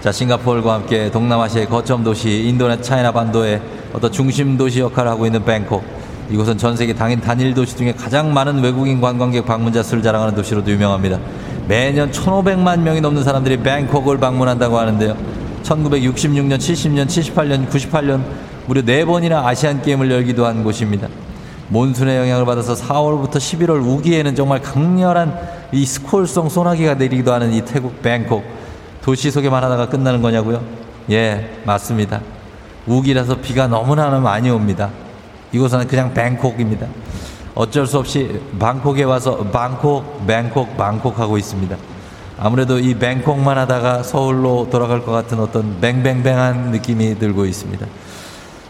자, 싱가포르와 함께 동남아시아의 거점 도시, 인도네 차이나 반도의 어떤 중심 도시 역할을 하고 있는 뱅콕. 이곳은 전 세계 당인 단일 도시 중에 가장 많은 외국인 관광객 방문자 수를 자랑하는 도시로도 유명합니다. 매년 1,500만 명이 넘는 사람들이 뱅콕을 방문한다고 하는데요. 1966년, 70년, 78년, 98년 무려 4번이나 아시안 게임을 열기도 한 곳입니다. 몬순의 영향을 받아서 4월부터 11월 우기에는 정말 강렬한 이 스콜성 소나기가 내리기도 하는 이 태국 뱅콕. 도시 소개만 하다가 끝나는 거냐고요? 예, 맞습니다. 우기라서 비가 너무나 많이 옵니다. 이곳은 그냥 뱅콕입니다. 어쩔 수 없이 방콕에 와서 방콕, 뱅콕, 방콕 하고 있습니다. 아무래도 이 뱅콕만 하다가 서울로 돌아갈 것 같은 어떤 뱅뱅뱅한 느낌이 들고 있습니다.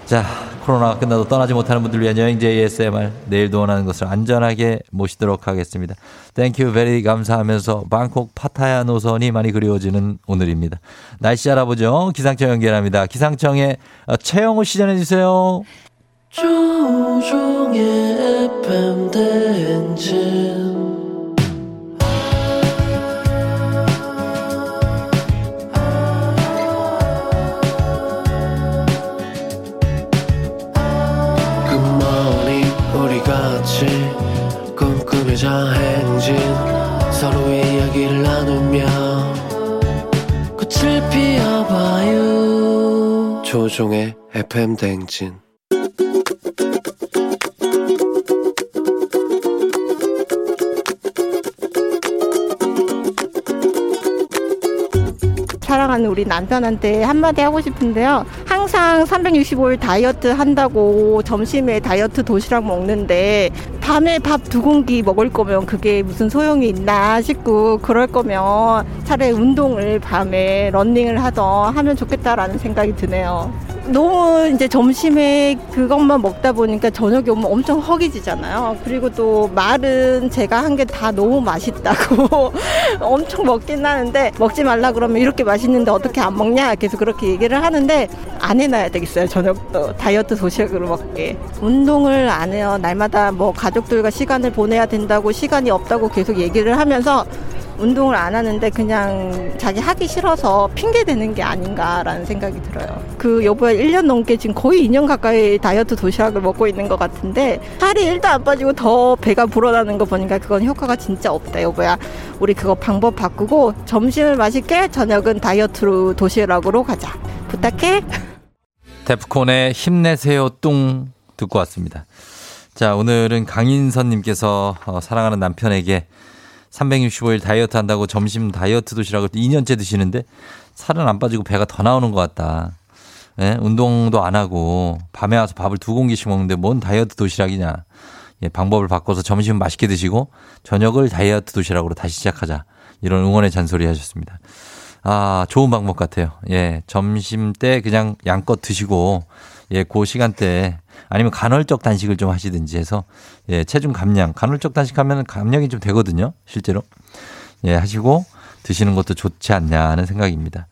자, 코로나가 끝나도 떠나지 못하는 분들 위한 여행제 ASMR 내일도 원하는 것을 안전하게 모시도록 하겠습니다. Thank you very 감사하면서 방콕 파타야 노선이 많이 그리워지는 오늘입니다. 날씨 알아보죠. 기상청 연결합니다. 기상청에 최영우 시 전해 주세요. 조종의 FM 대행진. 같이 꿈꾸며자 행진. 서로의 이야기를 나누며 꽃을 피워봐요. 조종의 FM 대행진 사랑하는 우리 남편한테 한마디 하고 싶은데요. 항상 365일 다이어트 한다고 점심에 다이어트 도시락 먹는데 밤에 밥 두 공기 먹을 거면 그게 무슨 소용이 있나 싶고 그럴 거면 차라리 운동을 밤에 런닝을 하던 하면 좋겠다라는 생각이 드네요. 너무 이제 점심에 그것만 먹다 보니까 저녁에 오면 엄청 허기지잖아요. 그리고 또 말은 제가 한 게 다 너무 맛있다고 엄청 먹긴 하는데 먹지 말라 그러면 이렇게 맛있는데 어떻게 안 먹냐 계속 그렇게 얘기를 하는데 안 해놔야 되겠어요. 저녁도 다이어트 도시락으로 먹게. 운동을 안 해요. 날마다 뭐 가족들과 시간을 보내야 된다고 시간이 없다고 계속 얘기를 하면서 운동을 안 하는데 그냥 자기 하기 싫어서 핑계 대는 게 아닌가라는 생각이 들어요. 그 여보야 1년 넘게 지금 거의 2년 가까이 다이어트 도시락을 먹고 있는 것 같은데 살이 1도 안 빠지고 더 배가 불어나는 거 보니까 그건 효과가 진짜 없다 여보야. 우리 그거 방법 바꾸고 점심을 맛있게 저녁은 다이어트로 도시락으로 가자. 부탁해. 데프콘의 힘내세요 뚱 듣고 왔습니다. 자, 오늘은 강인선님께서 어, 사랑하는 남편에게 365일 다이어트 한다고 점심 다이어트 도시락을 2년째 드시는데 살은 안 빠지고 배가 더 나오는 것 같다. 예? 운동도 안 하고 밤에 와서 밥을 두 공기씩 먹는데 뭔 다이어트 도시락이냐. 예, 방법을 바꿔서 점심은 맛있게 드시고 저녁을 다이어트 도시락으로 다시 시작하자. 이런 응원의 잔소리 하셨습니다. 아, 좋은 방법 같아요. 예, 점심 때 그냥 양껏 드시고 예, 그 시간대에 아니면 간헐적 단식을 좀 하시든지 해서 예, 체중 감량, 간헐적 단식하면 감량이 좀 되거든요. 실제로. 예, 하시고 드시는 것도 좋지 않냐 하는 생각입니다.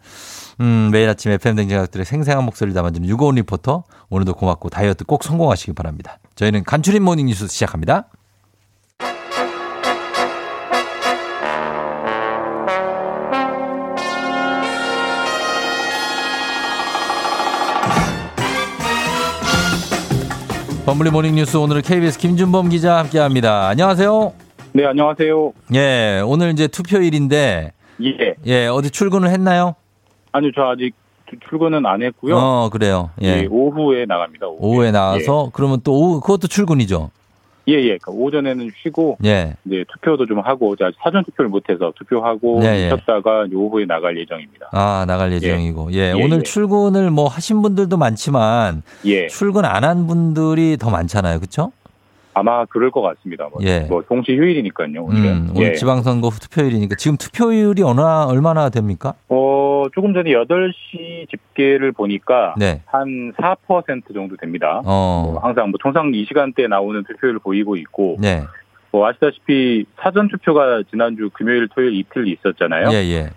음, 매일 아침 FM 댕자각들의 생생한 목소리를 담아주는 유고온 리포터. 오늘도 고맙고 다이어트 꼭 성공하시기 바랍니다. 저희는 간추린 모닝 뉴스 시작합니다. 범블리 모닝 뉴스 오늘은 KBS 김준범 기자 함께 합니다. 안녕하세요. 네, 안녕하세요. 예, 오늘 이제 투표일인데 예. 예, 어디 출근을 했나요? 아니요, 저 아직 주- 출근은 안 했고요. 어, 그래요. 예. 예, 오후에 나갑니다. 오후에, 오후에 나와서 그러면 또 오후 그것도 출근이죠. 예, 예. 그러니까 오전에는 쉬고 예. 이제 투표도 좀 하고 아직 사전 투표를 못 해서 투표하고 예, 예. 쉬었다가 오후에 나갈 예정입니다. 아, 나갈 예정이고. 예, 예, 오늘 예. 출근을 뭐 하신 분들도 많지만 예. 출근 안 한 분들이 더 많잖아요. 그렇죠? 아마 그럴 것 같습니다. 뭐, 예. 뭐 동시 휴일이니까요. 오늘은. 음, 오늘 예. 지방선거 투표일이니까 지금 투표율이 어느 얼마나 됩니까? 어, 조금 전에 8시 집계를 보니까 네. 한4% 정도 됩니다. 어. 뭐 항상 뭐 통상 이 시간대에 나오는 투표율을 보이고 있고 네. 뭐 아시다시피 사전 투표가 지난주 금요일 토요일 이틀 있었잖아요. 예, 예.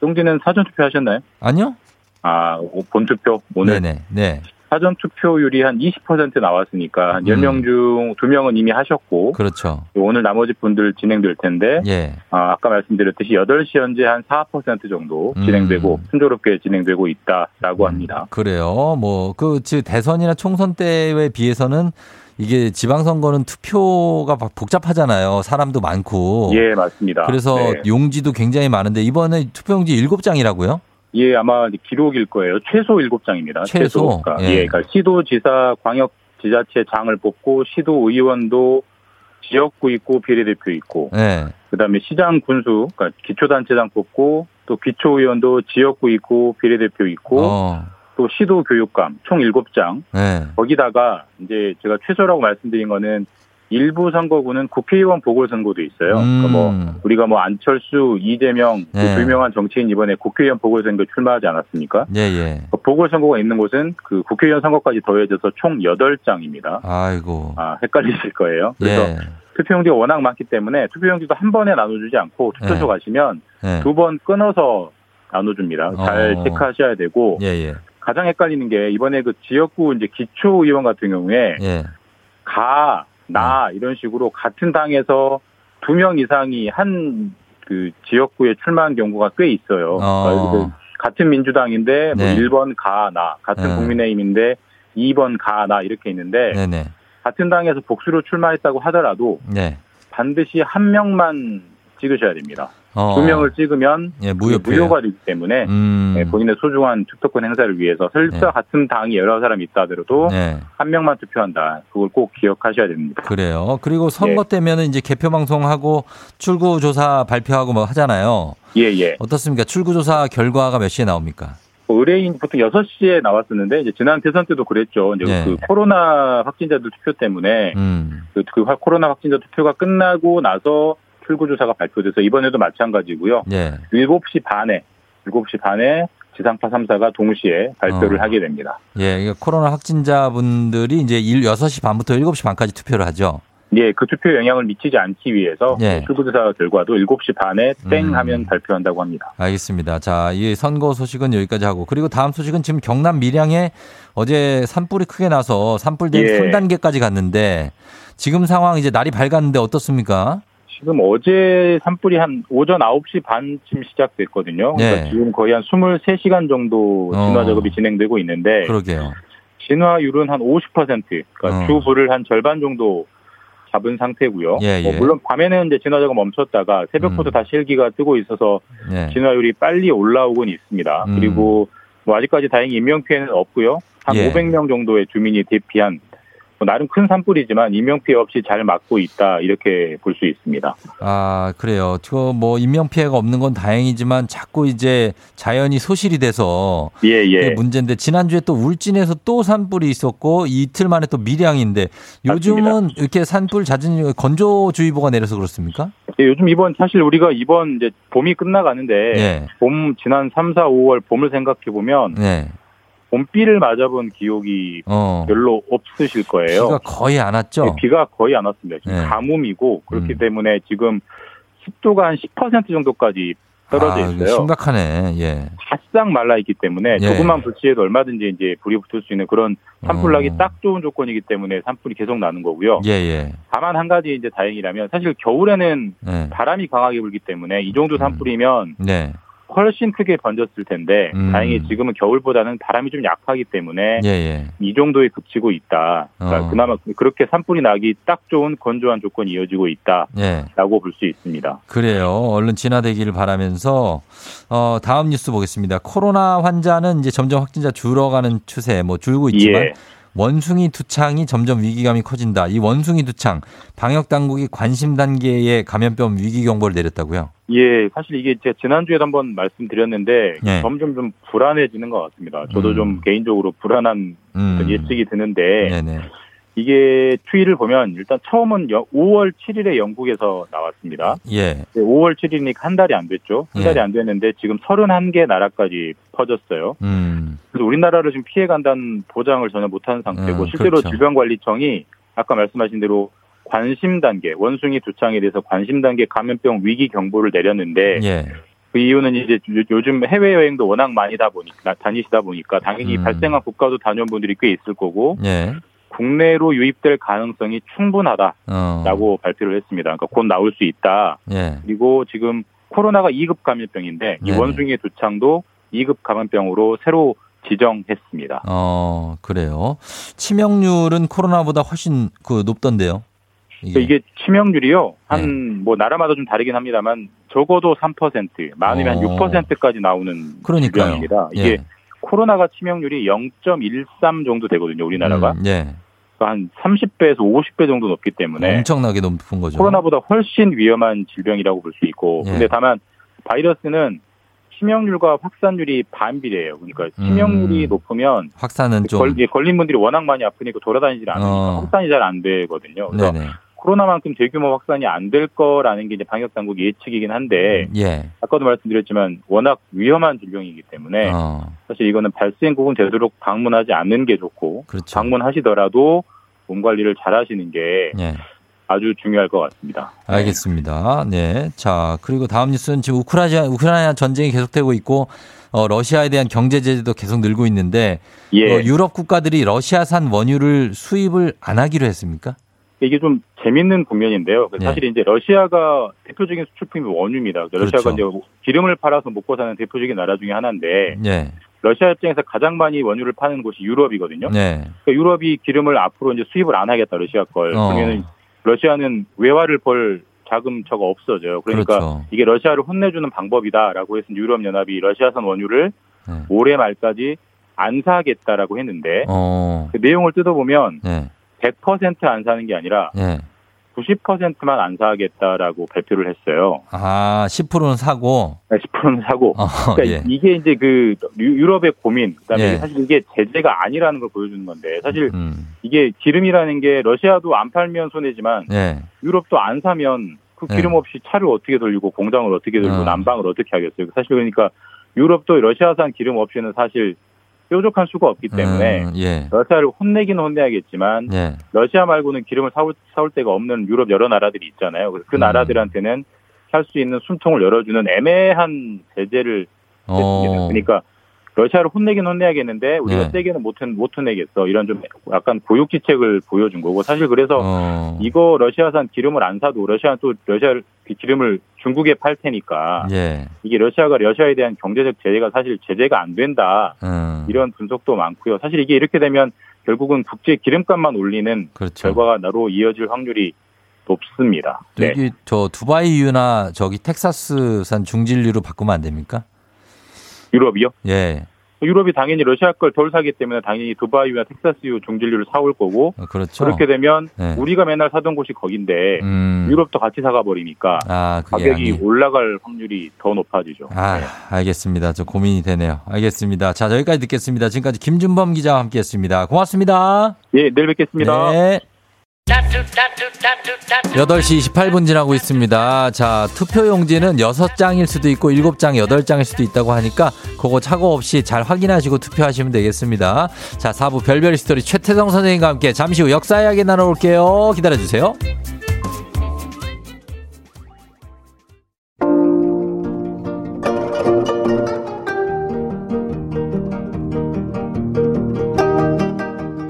똥지는 사전 투표 하셨나요? 아니요? 아, 오- 본 투표 오늘 네네. 네. 사전 투표율이 한 20% 나왔으니까 한 10명 중 2명은 이미 하셨고 음. 그렇죠. 오늘 나머지 분들 진행될 텐데 예. 아, 아까 말씀드렸듯이 8시 현재 한 4% 정도 음. 진행되고 순조롭게 진행되고 있다라고 합니다. 그래요. 뭐, 그, 즉, 대선이나 총선 때에 비해서는 이게 지방선거는 투표가 막 복잡하잖아요. 사람도 많고. 예, 맞습니다. 그래서 네. 용지도 굉장히 많은데 이번에 투표용지 7장이라고요? 예, 아마 기록일 거예요. 최소 7장입니다. 최소? 그러니까, 예. 예, 그러니까 시도 지사 광역 지자체 장을 뽑고 시도 의원도 지역구 있고 비례대표 있고 네. 그다음에 시장 군수 그러니까 기초단체장 뽑고 또 기초의원도 지역구 있고 비례대표 있고 어. 또 시도 교육감 총 7장 네. 거기다가 이제 제가 최소라고 말씀드린 거는 일부 선거구는 국회의원 보궐선거도 있어요. 그러니까 뭐 음. 우리가 뭐 안철수, 이재명 네. 그 유명한 정치인 이번에 국회의원 보궐선거 출마하지 않았습니까? 예, 예. 그 보궐선거가 있는 곳은 그 국회의원 선거까지 더해져서 총 8장입니다. 아이고. 아, 헷갈리실 거예요. 그래서 예. 투표용지가 워낙 많기 때문에 투표용지도 한 번에 나눠주지 않고 투표소 네. 가시면 네. 두번 끊어서 나눠줍니다. 잘 어. 체크하셔야 되고 예, 예. 가장 헷갈리는 게 이번에 그 지역구 이제 기초의원 같은 경우에 예. 가, 나 이런 식으로 같은 당에서 두 명 이상이 한 그 지역구에 출마한 경우가 꽤 있어요. 어. 그러니까 같은 민주당인데 뭐 네. 1번 가, 나, 같은 네. 국민의힘인데 2번 가, 나 이렇게 있는데 네네. 같은 당에서 복수로 출마했다고 하더라도 네. 반드시 한 명만 찍으셔야 됩니다. 어. 두 명을 찍으면 예. 무효가 되기 때문에 음. 네, 본인의 소중한 투표권 행사를 위해서 설사 네. 같은 당이 여러 사람이 있다 하더라도 네. 한 명만 투표한다. 그걸 꼭 기억하셔야 됩니다. 그래요. 그리고 선거 예. 때면은 이제 개표 방송하고 출구 조사 발표하고 뭐 하잖아요. 예, 예. 어떻습니까? 출구 조사 결과가 몇 시에 나옵니까? 뭐 의뢰인 보통 6시에 나왔었는데 이제 지난 대선 때도 그랬죠. 이제 네. 그 코로나 확진자들 투표 때문에 음. 그, 그 화- 코로나 확진자 투표가 끝나고 나서 출구조사가 발표돼서 이번에도 마찬가지고요. 예. 7시 반에 7시 반에 지상파 3사가 동시에 발표를 어. 하게 됩니다. 예, 코로나 확진자분들이 이제 일 6시 반부터 7시 반까지 투표를 하죠. 예, 그 투표에 영향을 미치지 않기 위해서 예. 출구조사 결과도 7시 반에 땡 음. 하면 발표한다고 합니다. 알겠습니다. 자, 이 선거 소식은 여기까지 하고 그리고 다음 소식은 지금 경남 밀양에 어제 산불이 크게 나서 산불 대응 예. 3단계까지 갔는데 지금 상황 이제 날이 밝았는데 어떻습니까? 지금 어제 산불이 한 오전 9시 반쯤 시작됐거든요. 그러니까 네. 지금 거의 한 23시간 정도 진화 어. 작업이 진행되고 있는데 그러게요. 진화율은 한 50%, 그러니까 어. 주 불을 한 절반 정도 잡은 상태고요. 예, 뭐 예. 물론 밤에는 이제 진화 작업 멈췄다가 새벽부터 음. 다시 헬기가 뜨고 있어서 예. 진화율이 빨리 올라오곤 있습니다. 음. 그리고 뭐 아직까지 다행히 인명 피해는 없고요. 한 예. 500명 정도의 주민이 대피한 뭐 나름 큰 산불이지만 인명 피해 없이 잘 막고 있다 이렇게 볼 수 있습니다. 아, 그래요. 저뭐 인명 피해가 없는 건 다행이지만 자꾸 이제 자연이 소실이 돼서 예, 예. 문제인데 지난주에 또 울진에서 또 산불이 있었고 이틀 만에 또 밀양인데 요즘은 이렇게 산불 잦은 건조주의보가 내려서 그렇습니까? 예, 요즘 이번 사실 우리가 이번 이제 봄이 끝나가는데 예. 봄 지난 3, 4, 5월 봄을 생각해 보면 네. 봄비를 맞아본 기억이 어. 별로 없으실 거예요. 비가 거의 안 왔죠? 네, 비가 거의 안 왔습니다. 지금 네. 가뭄이고 그렇기 음. 때문에 지금 습도가 한 10% 정도까지 떨어져 아, 있어요. 심각하네. 예. 바싹 말라 있기 때문에 예. 조금만 불씨해도 얼마든지 이제 불이 붙을 수 있는 그런 산불 나기 어. 딱 좋은 조건이기 때문에 산불이 계속 나는 거고요. 예, 예. 다만 한 가지 이제 다행이라면 사실 겨울에는 네. 바람이 강하게 불기 때문에 이 정도 산불이면 네. 훨씬 크게 번졌을 텐데 음. 다행히 지금은 겨울보다는 바람이 좀 약하기 때문에 예, 예. 이 정도에 그치고 있다. 그러니까 어. 그나마 그렇게 산불이 나기 딱 좋은 건조한 조건이 이어지고 있다라고 예. 볼수 있습니다. 그래요. 얼른 진화되기를 바라면서 어, 다음 뉴스 보겠습니다. 코로나 환자는 이제 점점 확진자 줄어가는 추세, 뭐 줄고 있지만 예. 원숭이 두창이 점점 위기감이 커진다. 이 원숭이 두창 방역 당국이 관심 단계의 감염병 위기 경보를 내렸다고요. 예, 사실 이게 제가 지난주에도 한번 말씀드렸는데 예. 점점 좀 불안해지는 것 같습니다. 저도 음. 좀 개인적으로 불안한 음. 예측이 드는데 네네. 이게 추이를 보면 일단 처음은 여- 5월 7일에 영국에서 나왔습니다. 예. 네, 5월 7일이니까 한 달이 안 됐죠. 한 예. 달이 안 됐는데 지금 31개 나라까지 퍼졌어요. 음. 그래서 우리나라를 지금 피해 간다는 보장을 전혀 못하는 상태고 음, 실제로 그렇죠. 질병관리청이 아까 말씀하신 대로 관심 단계 원숭이 두창에 대해서 관심 단계 감염병 위기 경보를 내렸는데 예. 그 이유는 이제 요- 요즘 해외 여행도 워낙 많이 다 보니까 다니시다 보니까 당연히 음. 발생한 국가도 다녀온 분들이 꽤 있을 거고 예. 국내로 유입될 가능성이 충분하다라고 어. 발표를 했습니다. 그러니까 곧 나올 수 있다. 예. 그리고 지금 코로나가 2급 감염병인데 이. 원숭이 두창도 2급 감염병으로 새로 지정했습니다. 어, 그래요. 치명률은 코로나보다 훨씬 그 높던데요. 그러니까 이게 치명률이요. 한 뭐 나라마다 좀 다르긴 합니다만 적어도 3% 많으면 어. 한 6%까지 나오는 그러니까요. 질병입니다. 이게 예. 코로나가 치명률이 0.13 정도 되거든요. 우리나라가 음, 예. 그러니까 한 30배에서 50배 정도 높기 때문에 엄청나게 높은 거죠. 코로나보다 훨씬 위험한 질병이라고 볼 수 있고 예. 근데 다만 바이러스는 치명률과 확산률이 반비례해요. 그러니까 치명률이 음. 높으면 확산은 좀 걸, 예, 걸린 분들이 워낙 많이 아프니까 돌아다니질 않으니까 어. 확산이 잘 안 되거든요. 그래서 네네. 코로나만큼 대규모 확산이 안 될 거라는 게 이제 방역 당국 예측이긴 한데 예. 아까도 말씀드렸지만 워낙 위험한 질병이기 때문에 어. 사실 이거는 발생국은 되도록 방문하지 않는 게 좋고 그렇죠. 방문하시더라도 몸 관리를 잘 하시는 게 예. 아주 중요할 것 같습니다. 알겠습니다. 네. 자, 그리고 다음 뉴스는 지금 우크라이나, 우크라이나 전쟁이 계속되고 있고, 어, 러시아에 대한 경제 제재도 계속 늘고 있는데, 예. 어, 유럽 국가들이 러시아산 원유를 수입을 안 하기로 했습니까? 이게 좀 재밌는 국면인데요. 그래서 예. 사실 이제 러시아가 대표적인 수출품이 원유입니다. 러시아가 그렇죠. 이제 기름을 팔아서 먹고 사는 대표적인 나라 중에 하나인데 예. 러시아 입장에서 가장 많이 원유를 파는 곳이 유럽이거든요. 네. 그러니까 유럽이 기름을 앞으로 이제 수입을 안 하겠다 러시아 걸. 어. 그러면은 러시아는 외화를 벌 자금처가 없어져요. 그러니까 그렇죠. 이게 러시아를 혼내주는 방법이다라고 해서 유럽 연합이 러시아산 원유를 네. 올해 말까지 안 사겠다라고 했는데 어. 그 내용을 뜯어보면 네. 100%안 사는 게 아니라 예. 90%만 안 사겠다라고 발표를 했어요. 아, 10%는 사고. 10%는 사고. 어, 그러니까 예. 이게 이제 그 유- 유럽의 고민, 그다음에 예. 사실 이게 제재가 아니라는 걸 보여주는 건데 사실 음. 이게 기름이라는 게 러시아도 안 팔면 손해지만 예. 유럽도 안 사면 그 네. 기름 없이 차를 어떻게 돌리고 공장을 어떻게 돌리고 어. 난방을 어떻게 하겠어요. 사실 그러니까 유럽도 러시아산 기름 없이는 사실 뾰족할 수가 없기 때문에 음, 예. 러시아를 혼내기는 혼내야겠지만 예. 러시아 말고는 기름을 사올, 사올 데가 없는 유럽 여러 나라들이 있잖아요. 그래서 그 음. 나라들한테는 할수 있는 숨통을 열어주는 애매한 제재를. 어. 그러니까 러시아를 혼내긴 혼내야겠는데 우리가 네. 세게는 못, 혼- 못 혼내겠어. 이런 좀 약간 고육지책을 보여준 거고 사실 그래서 어. 이거 러시아산 기름을 안 사도 러시아는 또 러시아 그 기름을 중국에 팔 테니까 예. 이게 러시아가 러시아에 대한 경제적 제재가 사실 제재가 안 된다 음. 이런 분석도 많고요. 사실 이게 이렇게 되면 결국은 국제 기름값만 올리는 그렇죠. 결과가 나로 이어질 확률이 높습니다. 네. 여기 저 두바이유나 저기 텍사스산 중진류로 바꾸면 안 됩니까? 유럽이요? 예. 유럽이 당연히 러시아 걸 덜 사기 때문에 당연히 두바이유나 텍사스유 종질류를 사올 거고 어, 그렇죠. 그렇게 되면 네. 우리가 맨날 사던 곳이 거긴데 음. 유럽도 같이 사가 버리니까 아, 가격이 아니. 올라갈 확률이 더 높아지죠. 아, 알겠습니다. 좀 고민이 되네요. 알겠습니다. 자, 여기까지 듣겠습니다. 지금까지 김준범 기자와 함께 했습니다. 고맙습니다. 예, 내일 뵙겠습니다. 네. 여덟 시 28분 지나고 있습니다. 자, 투표 용지는 6장일 수도 있고 7장, 8장일 수도 있다고 하니까 그거 착오 없이 잘 확인하시고 투표하시면 되겠습니다. 자, 4부 별별 히스토리 최태성 선생님과 함께 잠시 후 역사 이야기 나눠볼게요. 기다려주세요.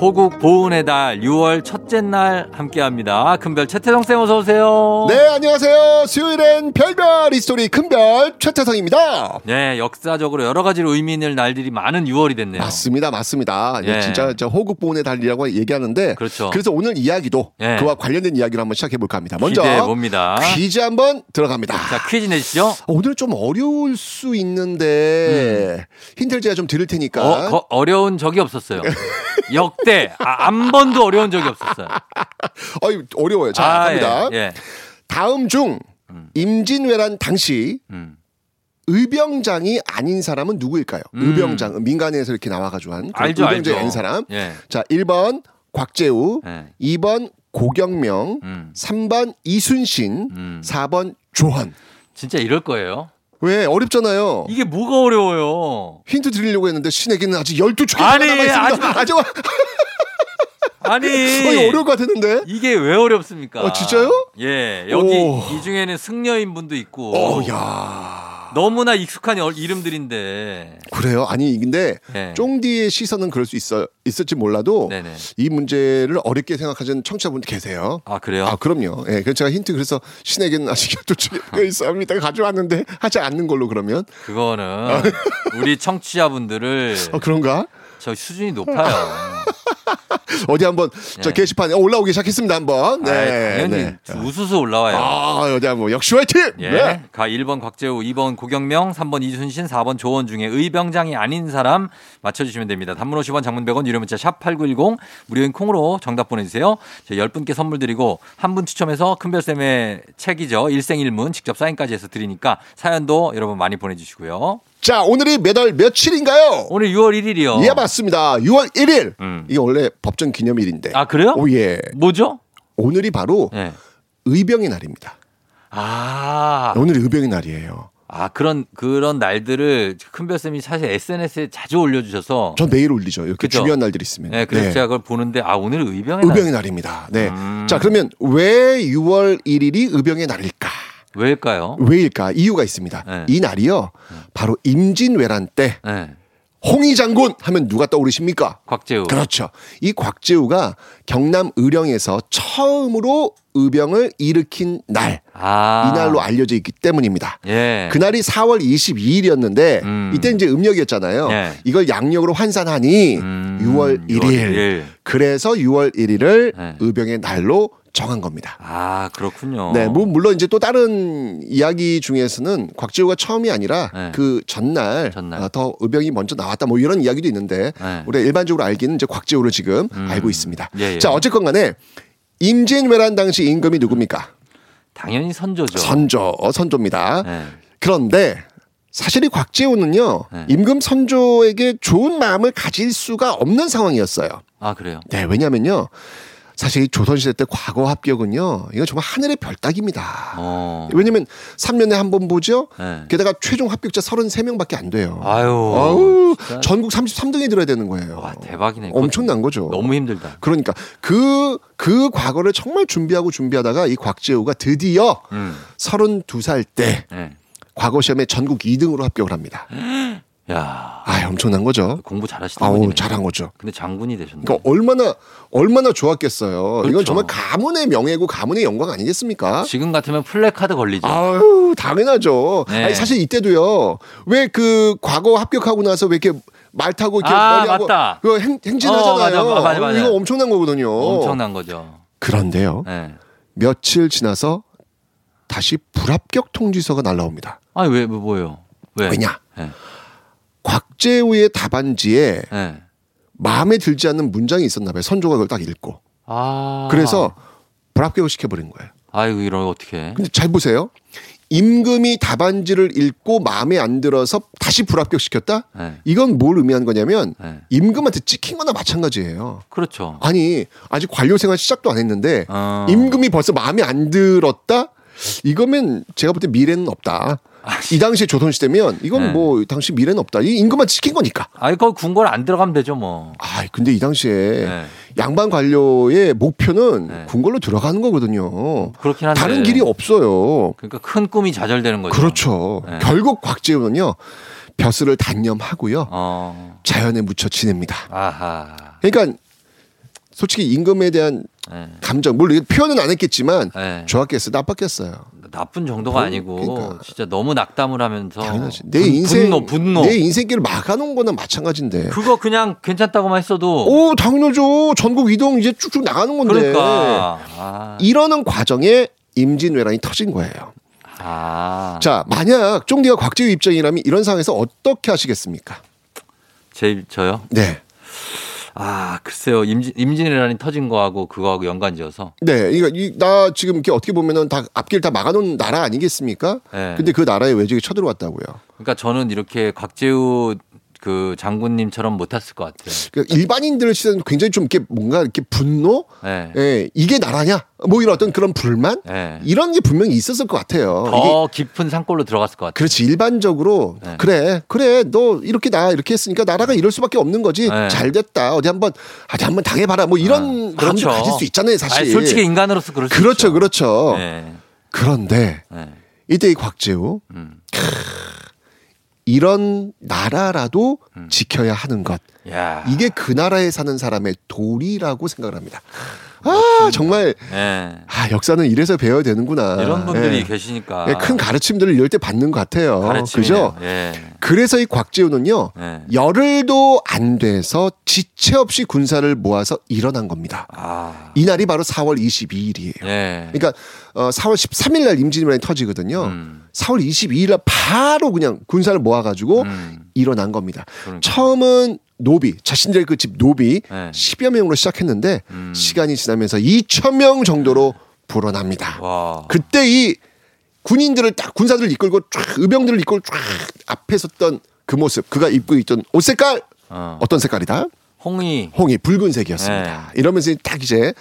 호국 보은의 달 6월 첫째 날 함께합니다. 큰별 최태성 쌤 어서 오세요. 네, 안녕하세요. 수요일엔 별별 히스토리 큰별 최태성입니다. 네, 역사적으로 여러 가지로 의미 있는 날들이 많은 6월이 됐네요. 맞습니다, 맞습니다. 네, 예. 진짜 저 호국보훈의 달이라고 얘기하는데, 그렇죠. 래서 오늘 이야기도 예. 그와 관련된 이야기를 한번 시작해 볼까 합니다. 먼저 봅니다. 퀴즈 한번 들어갑니다. 자, 퀴즈 내시죠. 오늘 좀 어려울 수 있는데 힌트를 제가 좀 드릴 테니까. 음. 어, 거- 어려운 적이 없었어요. 역대 아, 한 번도 어려운 적이 없었어요. 어이, 어려워요. 자, 아, 갑니다. 예, 예. 다음 중 임진왜란 당시 음. 의병장이 아닌 사람은 누구일까요? 음. 의병장 민간에서 이렇게 나와 가지고 한 그런 알죠, 의병장이 알죠. 아닌 사람. 예. 자, 1번 곽재우, 예. 2번 고경명, 음. 3번 이순신, 음. 4번 조헌. 진짜 이럴 거예요. 왜 어렵잖아요. 이게 뭐가 어려워요? 힌트 드리려고 했는데 신에게는 아직 12초가 아니, 남아 있습니다. 아직 와- 아니 어, 어려울 것 같았는데. 이게 왜 어렵습니까? 어, 진짜요? 예, 여기 오. 이 중에는 승려인 분도 있고 어, 야. 너무나 익숙한 어- 이름들인데. 그래요? 아니 근데 예. 쫑디의 시선은 그럴 수 있어 있을지 몰라도 네네. 이 문제를 어렵게 생각하시는 청취자분들 계세요. 아 그래요? 아 그럼요. 예, 그래서 제가 힌트 그래서 신에게는 아직 12초가 있습니다. 가져왔는데 하지 않는 걸로 그러면. 그거는 우리 청취자분들을 어, 그런가? 저 수준이 높아요. 어디 한번 저 네. 게시판에 올라오기 시작했습니다 한번. 네. 아, 당연히 네. 우수수 올라와요. 아 어디 한번 역시 화이팅. 예. 네. 가 1번 곽재우, 2번 고경명, 3번 이순신, 4번 조원 중에 의병장이 아닌 사람 맞춰주시면 됩니다. 단문 50원, 장문 100원, 유료 문자 샵 8910 무료인 콩으로 정답 보내주세요. 저희 10분께 선물 드리고 한 분 추첨해서 큰별 쌤의 책이죠. 일생일문 직접 사인까지 해서 드리니까 사연도 여러분 많이 보내주시고요. 자 오늘이 매달 며칠인가요? 오늘 6월 1일이요. 예 맞습니다. 6월 1일. 음. 이게 원래 법정 기념일인데. 아 그래요? 오 예. 뭐죠? 오늘이 바로 예. 의병의 날입니다. 아, 오늘이 의병의 날이에요. 아 그런 그런 날들을 큰별쌤이 사실 SNS에 자주 올려주셔서 전 매일 올리죠. 이렇게 그죠? 중요한 날들이 있으면. 네, 그래서 네. 제가 그걸 보는데 아 오늘 의병의 날 의병의 날 입니다. 네. 음. 자, 그러면 왜 6월 1일이 의병의 날일까? 왜일까요? 왜일까? 이유가 있습니다. 네. 이 날이요. 바로 임진왜란 때 네. 홍위 장군 하면 누가 떠오르십니까? 곽재우. 그렇죠. 이 곽재우가 경남 의령에서 처음으로 의병을 일으킨 날. 아. 이 날로 알려져 있기 때문입니다. 예. 그날이 4월 22일이었는데 음. 이때 이제 음력이었잖아요. 예. 이걸 양력으로 환산하니 음, 6월 1일. 6월 1일. 그래서 6월 1일을 네. 의병의 날로 정한 겁니다. 아 그렇군요. 네, 뭐 물론 이제 또 다른 이야기 중에서는 곽재우가 처음이 아니라 네. 그 전날, 전날. 아, 더 의병이 먼저 나왔다 뭐 이런 이야기도 있는데 네. 우리가 일반적으로 알기는 이제 곽재우를 지금 음. 알고 있습니다. 예, 예. 자, 어쨌건 간에 임진 왜란 당시 임금이 누굽니까? 당연히 선조죠. 선조, 선조입니다. 네. 그런데 사실 이 곽재우는요, 네. 임금 선조에게 좋은 마음을 가질 수가 없는 상황이었어요. 아 그래요. 네, 왜냐면요. 사실 이 조선시대 때 과거 합격은요, 이거 정말 하늘의 별 따기입니다. 어. 왜냐면 3년에 한 번 보죠? 네. 게다가 최종 합격자 33명밖에 안 돼요. 아유. 아우. 전국 33등에 들어야 되는 거예요. 와 대박이네. 엄청난 거죠. 너무 힘들다. 그러니까 그, 그 과거를 정말 준비하고 준비하다가 이 곽재우가 드디어 음. 32살 때 네. 과거 시험에 전국 2등으로 합격을 합니다. 야 아, 엄청난 거죠. 공부 잘하시는 아우, 분이네. 잘한 거죠. 근데 장군이 되셨네. 그러니까 얼마나 얼마나 좋았겠어요. 그렇죠. 이건 정말 가문의 명예고 가문의 영광 아니겠습니까? 지금 같으면 플래카드 걸리죠. 아유, 당연하죠. 네. 아니, 사실 이때도요. 왜 그 과거 합격하고 나서 왜 이렇게 말 타고 이렇게 아, 머리하고 맞다. 그 행, 행진 어, 하잖아요. 맞아, 맞아, 맞아. 이거 엄청난 거거든요. 엄청난 거죠. 그런데요. 네. 며칠 지나서 다시 불합격 통지서가 날라옵니다. 아니 왜, 왜 뭐예요? 왜? 왜냐? 네. 곽재우의 답안지에 네. 마음에 들지 않는 문장이 있었나 봐요. 선조가 그걸 딱 읽고. 아. 그래서 불합격을 시켜버린 거예요. 아이고 이러면 어떡해. 근데 잘 보세요. 임금이 답안지를 읽고 마음에 안 들어서 다시 불합격시켰다? 네. 이건 뭘 의미하는 거냐면 네. 임금한테 찍힌 거나 마찬가지예요. 그렇죠. 아니, 아직 관료 생활 시작도 안 했는데 어. 임금이 벌써 마음에 안 들었다? 이거면 제가 볼 때 미래는 없다. 이 당시에 조선시대면 이건 아, 네. 뭐 당시 미래는 없다. 이 임금한테 찍힌 거니까. 아이 거 궁궐 안 들어가면 되죠 뭐. 아, 근데 이 당시에 네. 양반 관료의 목표는 궁궐로 들어가는 거거든요. 그렇긴 한데. 다른 길이 없어요. 그러니까 큰 꿈이 좌절되는 거죠. 그렇죠. 네. 결국 곽재우는요 벼슬을 단념하고요 어. 자연에 묻혀 지냅니다. 아하. 그러니까 솔직히 임금에 대한 네. 감정 물론 표현은 안 했겠지만 네. 좋았겠어요, 나빴겠어요. 나쁜 정도가 아니고 진짜 너무 낙담을 하면서 그러니까. 당연하지. 내 분- 인생 분노 분노. 내 인생길을 막아놓은 거나 마찬가지인데. 그거 그냥 괜찮다고만 했어도 오 당연하죠. 전국 이동 이제 쭉쭉 나가는 건데. 그러니까. 아. 이러는 과정에 임진왜란이 터진 거예요. 아. 자 만약 쫑디가 곽재우 입장이라면 이런 상황에서 어떻게 하시겠습니까? 제 저요? 네. 아 글쎄요 임진 임진왜란이 터진 거하고 그거하고 연관지어서 네, 이거 이, 나 지금 이렇게 어떻게 보면은 다 앞길 다 막아놓은 나라 아니겠습니까? 네. 근데 그 나라에 외적이 쳐들어왔다고요. 그러니까 저는 이렇게 곽재우 그 장군님처럼 못했을 것 같아요. 그러니까 일반인들 시선 굉장히 좀 이렇게 뭔가 이렇게 분노, 네. 예, 이게 나라냐? 뭐 이런 어떤 그런 불만 네. 이런 게 분명히 있었을 것 같아요. 더 깊은 산골로 들어갔을 것 같아요. 그렇지 일반적으로 네. 그래 그래 너 이렇게 나 이렇게 했으니까 나라가 이럴 수밖에 없는 거지 네. 잘 됐다 어디 한번 어디 한번 당해봐라 뭐 이런 마음도 그렇죠. 가질 수 있잖아요 사실 아니, 솔직히 인간으로서 그럴 수 그렇죠 있죠. 그렇죠 네. 그런데 네. 이때 이 곽재우 음. 크, 이런 나라라도 음. 지켜야 하는 것 야. 이게 그 나라에 사는 사람의 도리라고 생각을 합니다. 아 정말 네. 아 역사는 이래서 배워야 되는구나. 이런 분들이 예. 계시니까 예, 큰 가르침들을 이럴 때 받는 것 같아요. 가르침이네요. 그죠? 예. 그래서 이 곽재우는요 네. 열흘도 안 돼서 지체 없이 군사를 모아서 일어난 겁니다. 아. 이 날이 바로 4월 22일이에요. 예. 그러니까 어, 4월 13일 날 임진왜란이 터지거든요. 음. 4월 22일 날 바로 그냥 군사를 모아가지고 음. 일어난 겁니다. 그러니까. 처음은 노비 자신들의 그집 노비 네. 10여 명으로 시작했는데 음. 시간이 지나면서 2천 명 정도로 불어납니다. 와. 그때 이 군인들을 딱 군사들을 이끌고 쫙 의병들을 이끌고 쫙 앞에 섰던 그 모습 그가 입고 있던 옷 색깔 어. 어떤 색깔이다? 홍이 홍이 붉은색이었습니다. 이러면서 딱 이제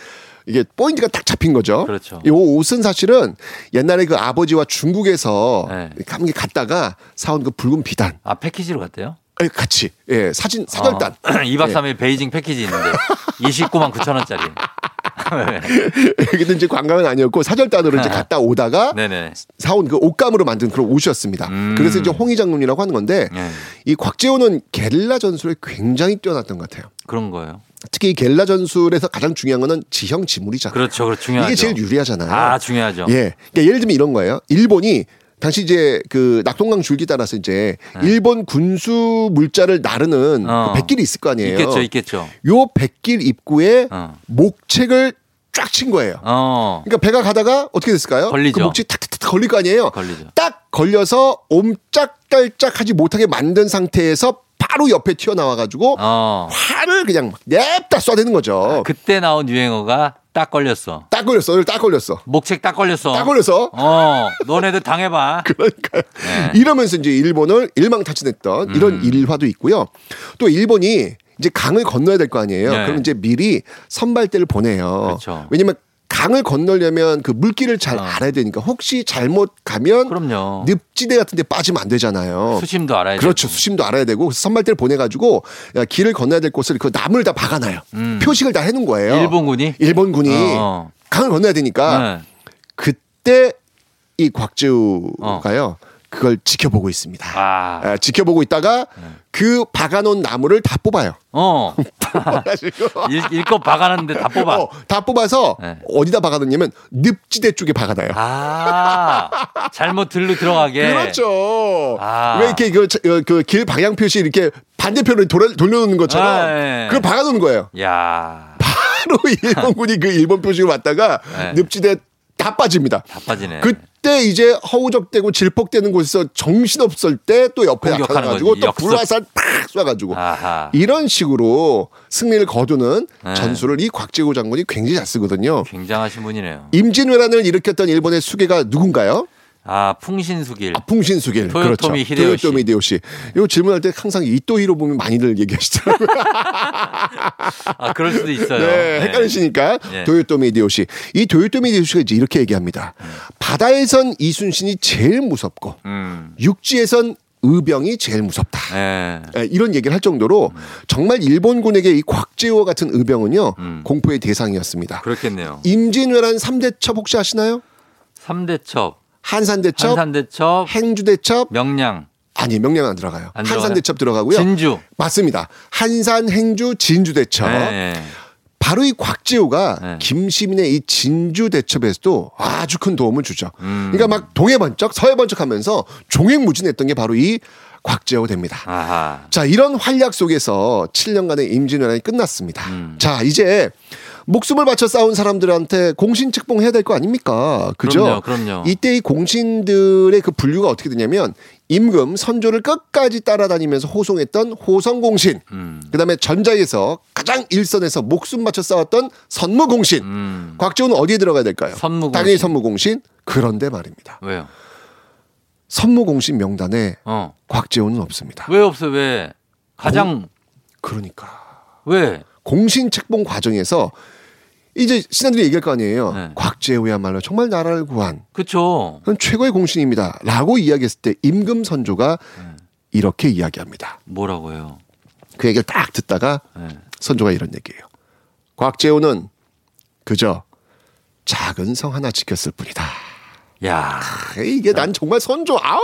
이게 포인트가 딱 잡힌 거죠. 그렇죠. 이 옷은 사실은 옛날에 그 아버지와 중국에서 네. 갔다가 사온 그 붉은 비단 아 패키지로 갔대요? 예, 같이 예 사진 사절단 어. 2박 예. 3일 베이징 패키지 있는데 29만 9천 원짜리. 근데 이제 관광은 아니었고 사절단으로 이제 갔다 오다가 네네. 사온 그 옷감으로 만든 그런 옷이었습니다. 음. 그래서 이제 홍희 장군이라고 하는 건데 네. 이 곽재호는 게릴라 전술에 굉장히 뛰어났던 것 같아요. 그런 거예요. 특히 이 게릴라 전술에서 가장 중요한 거는 지형 지물이잖아요. 그렇죠. 그렇죠. 중요하죠. 이게 제일 유리하잖아요. 아 중요하죠. 예. 그러니까 예를 들면 이런 거예요. 일본이 당시 이제 그 낙동강 줄기 따라서 이제 일본 군수 물자를 나르는 네. 어. 그 백길이 있을 거 아니에요. 있겠죠, 있겠죠. 요 백길 입구에 어. 목책을 쫙 친 거예요. 어. 그러니까 배가 가다가 어떻게 됐을까요? 걸리죠. 그 목책 탁탁탁 걸릴 거 아니에요. 걸리죠. 딱 걸려서 옴짝달짝하지 못하게 만든 상태에서 바로 옆에 튀어나와 가지고 어. 활을 그냥 막 냅다 쏴대는 거죠. 그때 나온 유행어가 딱 걸렸어. 딱 걸렸어. 오늘 딱 걸렸어. 목책 딱 걸렸어. 딱 걸렸어. 어, 너네들 당해봐. 그러니까요. 네. 이러면서 이제 일본을 일망타진했던 이런 음. 일화도 있고요. 또 일본이 이제 강을 건너야 될 거 아니에요. 네. 그럼 이제 미리 선발대를 보내요. 그렇죠. 왜냐면 강을 건너려면 그 물길을 잘 알아야 되니까 혹시 잘못 가면 그럼요. 늪지대 같은 데 빠지면 안 되잖아요. 수심도 알아야 그렇죠. 수심도 알아야 되고 그래서 선발대를 보내 가지고 야, 길을 건너야 될 곳을 그 나무를 다 박아 놔요. 음. 표식을 다 해놓은 거예요. 일본군이? 일본군이 어. 강을 건너야 되니까 네. 그때 이 곽재우가요 그걸 지켜보고 있습니다. 아. 아, 지켜보고 있다가 그 박아놓은 나무를 다 뽑아요. 어. 일, 일껏 박아놨는데 다 뽑아. 어, 다 뽑아서 네. 어디다 박아놓냐면 늪지대 쪽에 박아놔요. 아. 잘못 들로 들어가게. 그렇죠. 아. 왜 이렇게 그길 방향 표시 이렇게 반대편으로 돌아, 돌려놓는 것처럼 아, 네. 그걸 박아놓는 거예요. 야 바로 일본군이 그 일본 표식을 왔다가 네. 늪지대 다 빠집니다. 다 빠지네. 그때 이제 허우적대고 질퍽대는 곳에서 정신없을 때 또 옆에 나타나가지고 또. 불화살 팍 쏴가지고 아하. 이런 식으로 승리를 거두는 네. 전술을 이 곽재우 장군이 굉장히 잘 쓰거든요. 굉장하신 분이네요. 임진왜란을 일으켰던 일본의 수계가 누군가요? 아, 풍신수길. 풍신수길. 토요토미 그렇죠. 히데요시. 토요토미 히데요시. 이거 질문할 때 항상 이또히로 보면 많이들 얘기하시더라고요. 아, 그럴 수도 있어요. 네, 헷갈리시니까 네. 도요토미 히데요시. 이 도요토미 히데요시가 이제 이렇게 얘기합니다. 바다에선 이순신이 제일 무섭고 음. 육지에선 의병이 제일 무섭다. 네. 예, 이런 얘기를 할 정도로 정말 일본군에게 이 곽재호 같은 의병은요 음. 공포의 대상이었습니다. 그렇겠네요. 임진왜란 3대첩 혹시 아시나요? 삼대첩 한산대첩, 한산대첩, 행주대첩, 명량, 아니 명량 안 들어가요. 안? 한산대첩 들어가고요. 진주. 맞습니다. 한산, 행주, 진주대첩. 네. 바로 이 곽재호가 네. 김시민의 이 진주 대첩에서도 아주 큰 도움을 주죠. 음. 그러니까 막 동해 번쩍 서해 번쩍하면서 종횡무진했던 게 바로 이 곽재호 됩니다. 아하. 자, 이런 활약 속에서 7년간의 임진왜란이 끝났습니다. 음. 자, 이제 목숨을 바쳐 싸운 사람들한테 공신 책봉해야 될 거 아닙니까? 그죠? 그럼요, 그럼요. 이때 이 공신들의 그 분류가 어떻게 되냐면 임금 선조를 끝까지 따라다니면서 호송했던 호성공신, 음. 그다음에 전자에서 가장 일선에서 목숨 바쳐 싸웠던 선무공신. 음. 곽재호는 어디에 들어가야 될까요? 선무공신. 당연히 선무공신. 그런데 말입니다. 왜요? 선무공신 명단에 어. 곽재호는 없습니다. 왜 없어? 왜? 가장 그러니까 왜? 공신 책봉 과정에서 이제 신하들이 얘기할 거 아니에요. 네. 곽재우야말로 정말 나라를 구한 그쵸. 최고의 공신입니다. 라고 이야기했을 때 임금 선조가 네. 이렇게 이야기합니다. 뭐라고요? 그 얘기를 딱 듣다가 네. 선조가 이런 얘기예요. 곽재우는 그저 작은 성 하나 지켰을 뿐이다. 야. 이게 난 정말 선조 아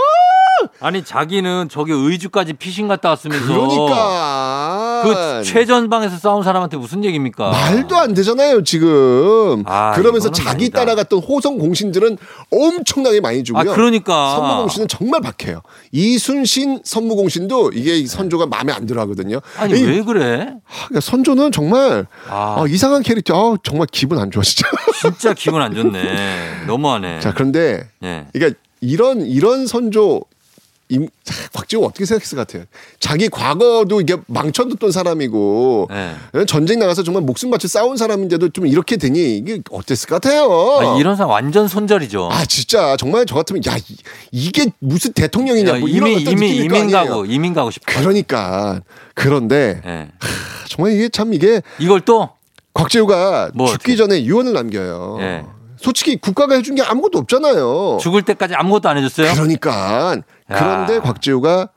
아니 자기는 저기 의주까지 피신 갔다 왔으면서 그러니까 그 최전방에서 싸운 사람한테 무슨 얘기입니까? 말도 안 되잖아요 지금 아, 그러면서 자기 아니다. 따라갔던 호성 공신들은 엄청나게 많이 주고요 아 그러니까 선무공신은 정말 박해요 이순신 선무공신도 이게 선조가 마음에 안 들어 하거든요 아니 이- 왜 그래? 그러니까 선조는 정말 아, 아, 이상한 캐릭터 아, 정말 기분 안 좋아 진짜 진짜 기분 안 좋네. 너무하네. 자 그런데 예. 그러니까 이런 이런 선조 임, 곽지호 어떻게 생각했을 것 같아요 자기 과거도 이게 망쳐뒀던 사람이고 예. 전쟁 나가서 정말 목숨 바쳐 싸운 사람인데도 좀 이렇게 되니 이게 어땠을 것 같아요 아니, 이런 사람 완전 손절이죠. 아 진짜 정말 저 같으면 야 이, 게 무슨 대통령이냐 야, 뭐 이미 이미 이민. 가고 이민 가고 싶어. 그러니까 그런데 예. 정말 이게 참 이게 이걸 또 곽재우가 뭐 죽기 전에 유언을 남겨요. 예. 솔직히 국가가 해준 게 아무것도 없잖아요. 죽을 때까지 아무것도 안 해줬어요. 그러니까 그런데 곽재우가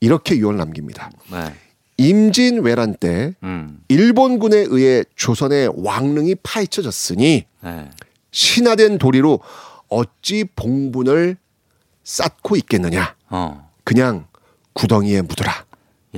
이렇게 유언을 남깁니다. 네. 임진왜란 때 음. 일본군에 의해 조선의 왕릉이 파헤쳐졌으니 네. 신화된 도리로 어찌 봉분을 쌓고 있겠느냐. 어. 그냥 구덩이에 묻어라.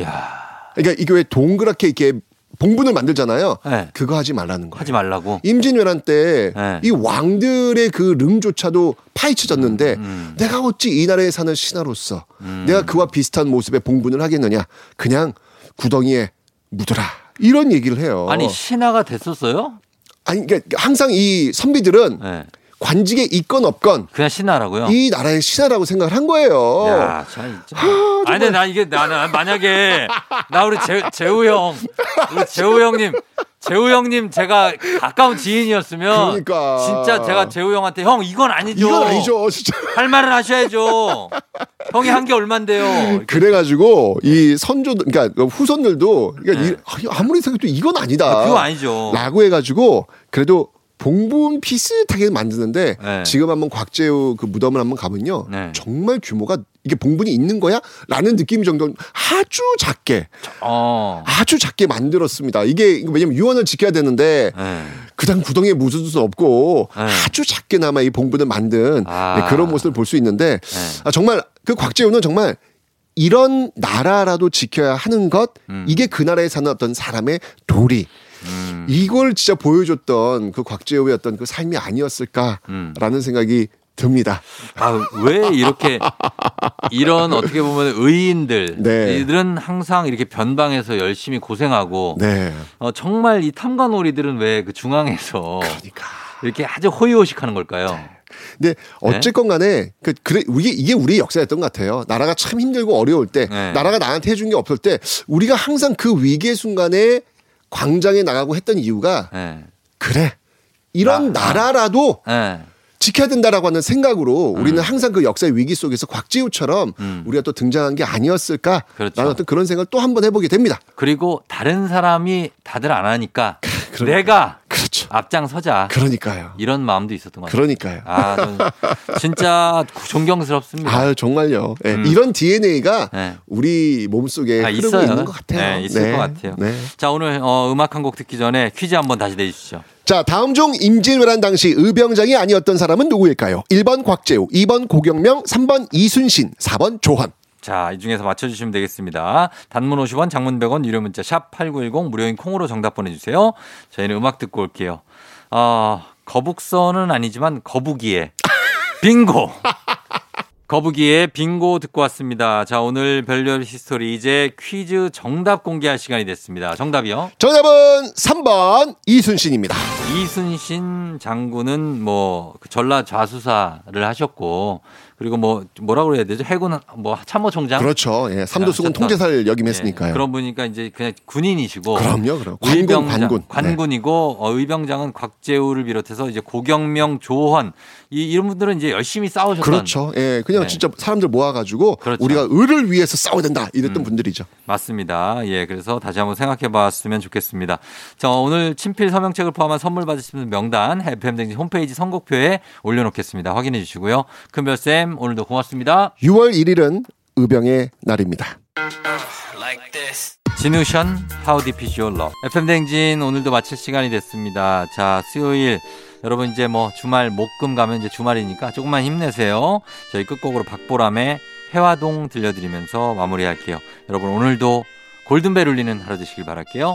야. 그러니까 이게 왜 동그랗게 이렇게 봉분을 만들잖아요. 네. 그거 하지 말라는 거예요. 하지 말라고. 임진왜란 때이 네. 왕들의 그 릉조차도 파헤쳐졌는데 음. 내가 어찌 이 나라에 사는 신하로서 내가 그와 비슷한 모습의 봉분을 하겠느냐. 그냥 구덩이에 묻어라. 이런 얘기를 해요. 아니 신하가 됐었어요? 아니, 그러니까 항상 이 선비들은 네. 관직에 있건 없건 그냥 신하라고요? 이 나라의 신하라고 생각을 한 거예요. 야, 참 진짜. 아니, 근데 나 이게 나, 나 만약에 나 우리 재, 재우 형, 우리 재우 형님, 재우 형님 제가 가까운 지인이었으면 그러니까. 진짜 제가 재우 형한테 형 이건 아니죠. 이건 아니죠, 진짜. 할 말은 하셔야죠. 형이 한 게 얼만데요. 그래가지고 이 선조, 그러니까 후손들도 그러니까 네. 이- 아무리 생각해도 이건 아니다. 아, 그거 아니죠. 라고 해가지고 그래도 봉분 비슷하게 만드는데 네. 지금 한번 곽재우 그 무덤을 한번 가면요 네. 정말 규모가 이게 봉분이 있는 거야? 라는 느낌 정도 아주 작게 어. 아주 작게 만들었습니다. 이게 왜냐면 유언을 지켜야 되는데 네. 그냥 구덩이에 묻을 수 없고 네. 아주 작게나마 이 봉분을 만든 아. 네, 그런 모습을 볼 수 있는데 네. 아, 정말 그 곽재우는 정말 이런 나라라도 지켜야 하는 것 음. 이게 그 나라에 사는 어떤 사람의 도리 음. 이걸 진짜 보여줬던 그 곽재우의 어떤 그 삶이 아니었을까라는 음. 생각이 듭니다. 아, 왜 이렇게 이런 어떻게 보면 의인들 네. 이들은 항상 이렇게 변방에서 열심히 고생하고 네. 어, 정말 이 탐관오리들은 왜 그 중앙에서 그러니까. 이렇게 아주 호의호식하는 걸까요? 근데 어쨌건 간에 그 그래 이게 이게 우리의 역사였던 것 같아요. 나라가 참 힘들고 어려울 때 네. 나라가 나한테 해준 게 없을 때 우리가 항상 그 위기의 순간에 광장에 나가고 했던 이유가 네. 그래 이런 나- 나라라도 네. 지켜야 된다라고 하는 생각으로 우리는 음. 항상 그 역사의 위기 속에서 곽지우처럼 우리가 또 등장한 게 아니었을까? 그렇죠. 어떤 그런 생각을 또 한번 해보게 됩니다. 그리고 다른 사람이 다들 안 하니까 내가 그렇죠. 앞장서자. 그러니까요. 이런 마음도 있었던 것 같아요. 그러니까요. 아, 진짜 존경스럽습니다. 아유 정말요. 예, 음. 이런 DNA가 네. 우리 몸속에 아, 흐르고 있어요. 있는 것 같아요. 네, 있을 네. 것 같아요. 네. 자, 오늘 어, 음악 한 곡 듣기 전에 퀴즈 한번 다시 내주시죠. 자, 다음 중 임진왜란 당시 의병장이 아니었던 사람은 누구일까요? 1번 곽재우, 2번 고경명, 3번 이순신, 4번 조헌. 자, 이 중에서 맞춰주시면 되겠습니다. 단문 50원, 장문 100원, 유료 문자 샵 8910 무료인 콩으로 정답 보내주세요. 저희는 음악 듣고 올게요. 어, 거북선은 아니지만 거북이의 빙고. 거북이의 빙고 듣고 왔습니다. 자, 오늘 별별 히스토리 이제 퀴즈 정답 공개할 시간이 됐습니다. 정답이요? 정답은 3번 이순신입니다. 이순신 장군은 뭐그 전라 좌수사를 하셨고 그리고 뭐 뭐라고 그래야 되죠? 해군 뭐 참모총장 그렇죠. 예, 삼도수군 통제사를 역임했으니까요. 예, 그런 분이니까 이제 그냥 군인이시고 그럼요, 그럼. 관군, 관군. 네. 관군이고 어, 의병장은 곽재우를 비롯해서 이제 고경명, 조헌 이 이런 분들은 이제 열심히 싸우셨던 그렇죠. 예, 그냥 네. 진짜 사람들 모아가지고 그렇죠. 우리가 을을 위해서 싸워야 된다 이랬던 음. 분들이죠. 맞습니다. 예, 그래서 다시 한번 생각해 봤으면 좋겠습니다. 자, 오늘 친필 서명책을 포함한 선물 받으시는 명단 FM댕진 홈페이지 선곡표에 올려놓겠습니다. 확인해 주시고요. 큰별 쌤, 오늘도 고맙습니다. 6월 1일은 의병의 날입니다. 진우션, How Deep Is Your Love. FM댕진 오늘도 마칠 시간이 됐습니다. 자, 수요일. 여러분 이제 뭐 주말 목금 가면 이제 주말이니까 조금만 힘내세요. 저희 끝곡으로 박보람의 해화동 들려드리면서 마무리할게요. 여러분 오늘도 골든벨 울리는 하루 되시길 바랄게요.